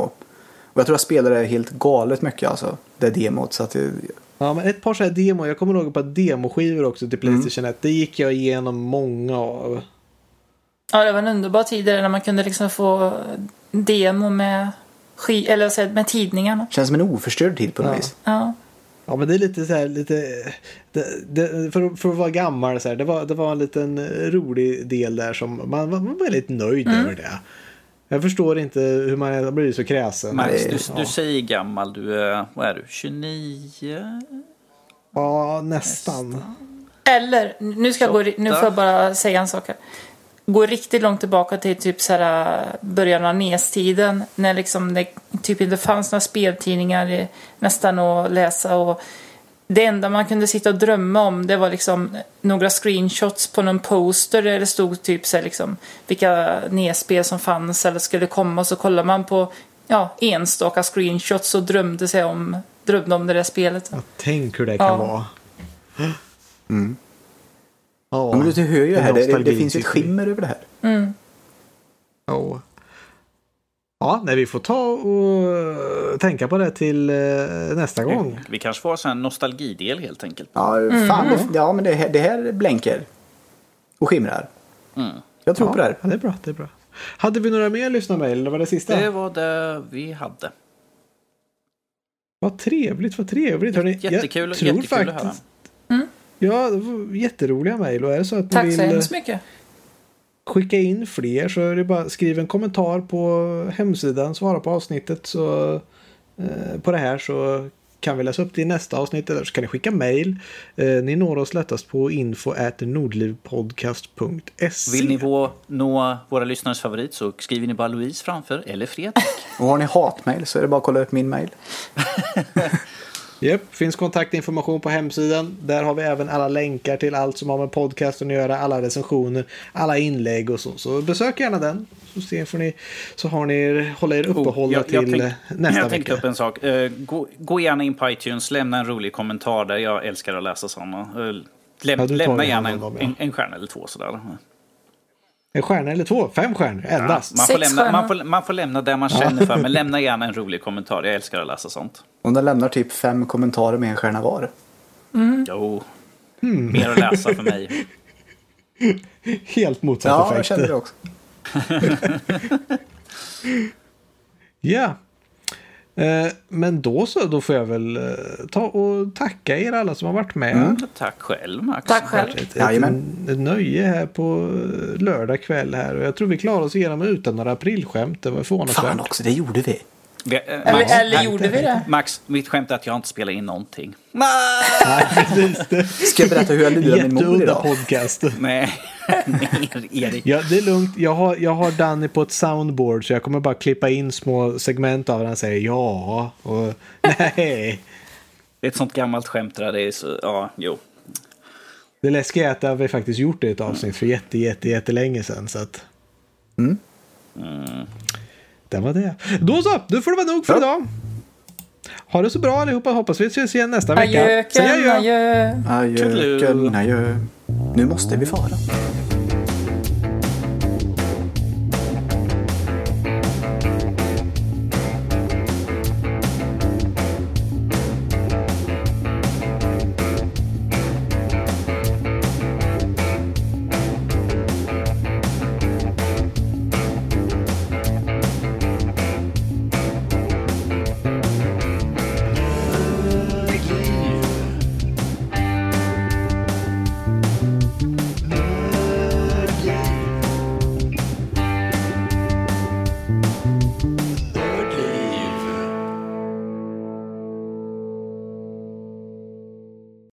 C: Och jag tror jag spelade det helt galet mycket alltså. Det demot. Så att det,
D: Ja, men ett par så här demo. Jag kommer ihåg ett par demoskivor också till Playstation 1. Det gick jag igenom många av.
B: Ja, det var en underbar tid där när man kunde liksom få demo med, eller jag, med tidningarna.
C: känns som en oförstörd tid på något
D: Ja.
C: vis.
B: Ja.
D: Ja men det är lite så här, lite, det, det, för, att- för att vara gammal så här, det var, det var en liten rolig del där som man var, var väldigt nöjd över det. Jag förstår inte hur man har blivit så kräsen.
A: Max, du,
D: ja.
A: du säger gammal, du är, vad är du, 29?
D: Ja, nästan.
B: Eller, nu ska jag gå, nu får jag bara säga en sak här. Gå riktigt långt tillbaka till typ så här, början av NES-tiden. När liksom det typ inte fanns några speltidningar i- nästan att läsa. Och det enda man kunde sitta och drömma om det var liksom några screenshots på någon poster där det stod typ så här, liksom, vilka NES-spel som fanns eller skulle komma. Och så kollar man på ja, enstaka screenshots och drömde sig om, drömde om det där spelet.
D: Ja, tänk hur det kan
B: Ja.
D: vara.
C: Ja,
D: Ja,
C: men du, hör ju
D: en
C: här, det, det, det finns ju ett skimmer över det här.
B: Mm.
D: ja. Ja, nej, vi får ta och tänka på det till eh, nästa gång.
A: Vi kanske får en nostalgidel helt enkelt.
C: Ja, fan, det, ja men det, här- det här blänker. Och skimrar.
A: Mm.
C: Jag tror på det här.
D: Ja, det är bra. Det är bra. Hade vi några mer lyssnarmail eller var det sista?
A: Det var det vi hade.
D: Vad trevligt, vad trevligt. Hörrni,
A: Jättekul,
D: jag tror
A: jättekul att höra.
D: faktiskt- Ja, det var jätteroliga mejl. Och är det så att
B: Tack så hemskt mycket.
D: skicka in fler så är det bara skriv en kommentar på hemsidan, svara på avsnittet så, eh, på det här så kan vi läsa upp det i nästa avsnitt eller så kan ni skicka mejl. Eh, ni når oss lättast på info nordlivpodcast.se.
A: Vill ni få, nå våra lyssnares favorit så skriver ni bara Louise framför eller Fredrik.
C: Och har ni hatmail så är det bara att kolla upp min mail.
D: Japp, finns kontaktinformation på hemsidan. Där har vi även alla länkar till allt som har med podcasten att göra, alla recensioner, alla inlägg och så. Så besök gärna den. Så, ser, får ni, så har ni er, hålla er uppehållna
A: Oh, jag, jag
D: till
A: tänk-
D: nästa
A: Jag tänkte
D: vecka.
A: upp en sak. Eh, gå, gå gärna in på iTunes, lämna en rolig kommentar där. Jag älskar att läsa sådana. Uh, läm,
D: Ja,
A: lämna gärna en, en, en stjärna eller två sådär.
D: En stjärna eller två? Fem stjärnor endast.
A: man, får lämna, man, får, man får lämna där man känner för, men lämna gärna en rolig kommentar. Jag älskar att läsa sånt.
C: Om den lämnar typ fem kommentarer med en stjärna var.
A: Jo,
D: Hmm.
A: mer att läsa för mig.
D: Helt motsatt
C: Ja, jag
D: effekt.
C: känner det också.
D: Ja. Eh, men då så, då får jag väl eh, ta och tacka er alla som har varit med.
A: Tack själv Max.
B: Tack själv.
D: Ett, ett, ett nöje här på eh, lördag kväll här. Och jag tror vi klarar oss igenom utan några aprilskämt. Det var
C: Fan
D: förvånansvärt.
C: också, det gjorde vi.
A: Vi, eh,
B: Eller,
A: Max,
B: eller gjorde vi det?
A: Max, mitt skämt är att jag inte spelar in någonting.
D: Nej. Det.
C: Ska jag berätta hur jag lurade min mor idag?
D: podcast.
A: Nej, nej Erik.
D: Ja, det är lugnt. Jag har, jag har Danny på ett soundboard så jag kommer bara klippa in små segment av när han säger ja och nej.
A: Det är ett sånt gammalt skämt där. Det är så, ja, jo.
D: Det läskiga är att det har vi faktiskt gjort i ett avsnitt för jätte, jätte, jättelänge sedan. Så att...
C: Mm.
D: Det var det. Då så, då får det vara nog för
C: Ja.
D: idag. Ha det så bra allihopa. Hoppas vi ses igen nästa vecka. Säg
B: Ajöken,
D: adjö.
B: adjö.
C: Adjöken, adjö. Nu måste vi fara.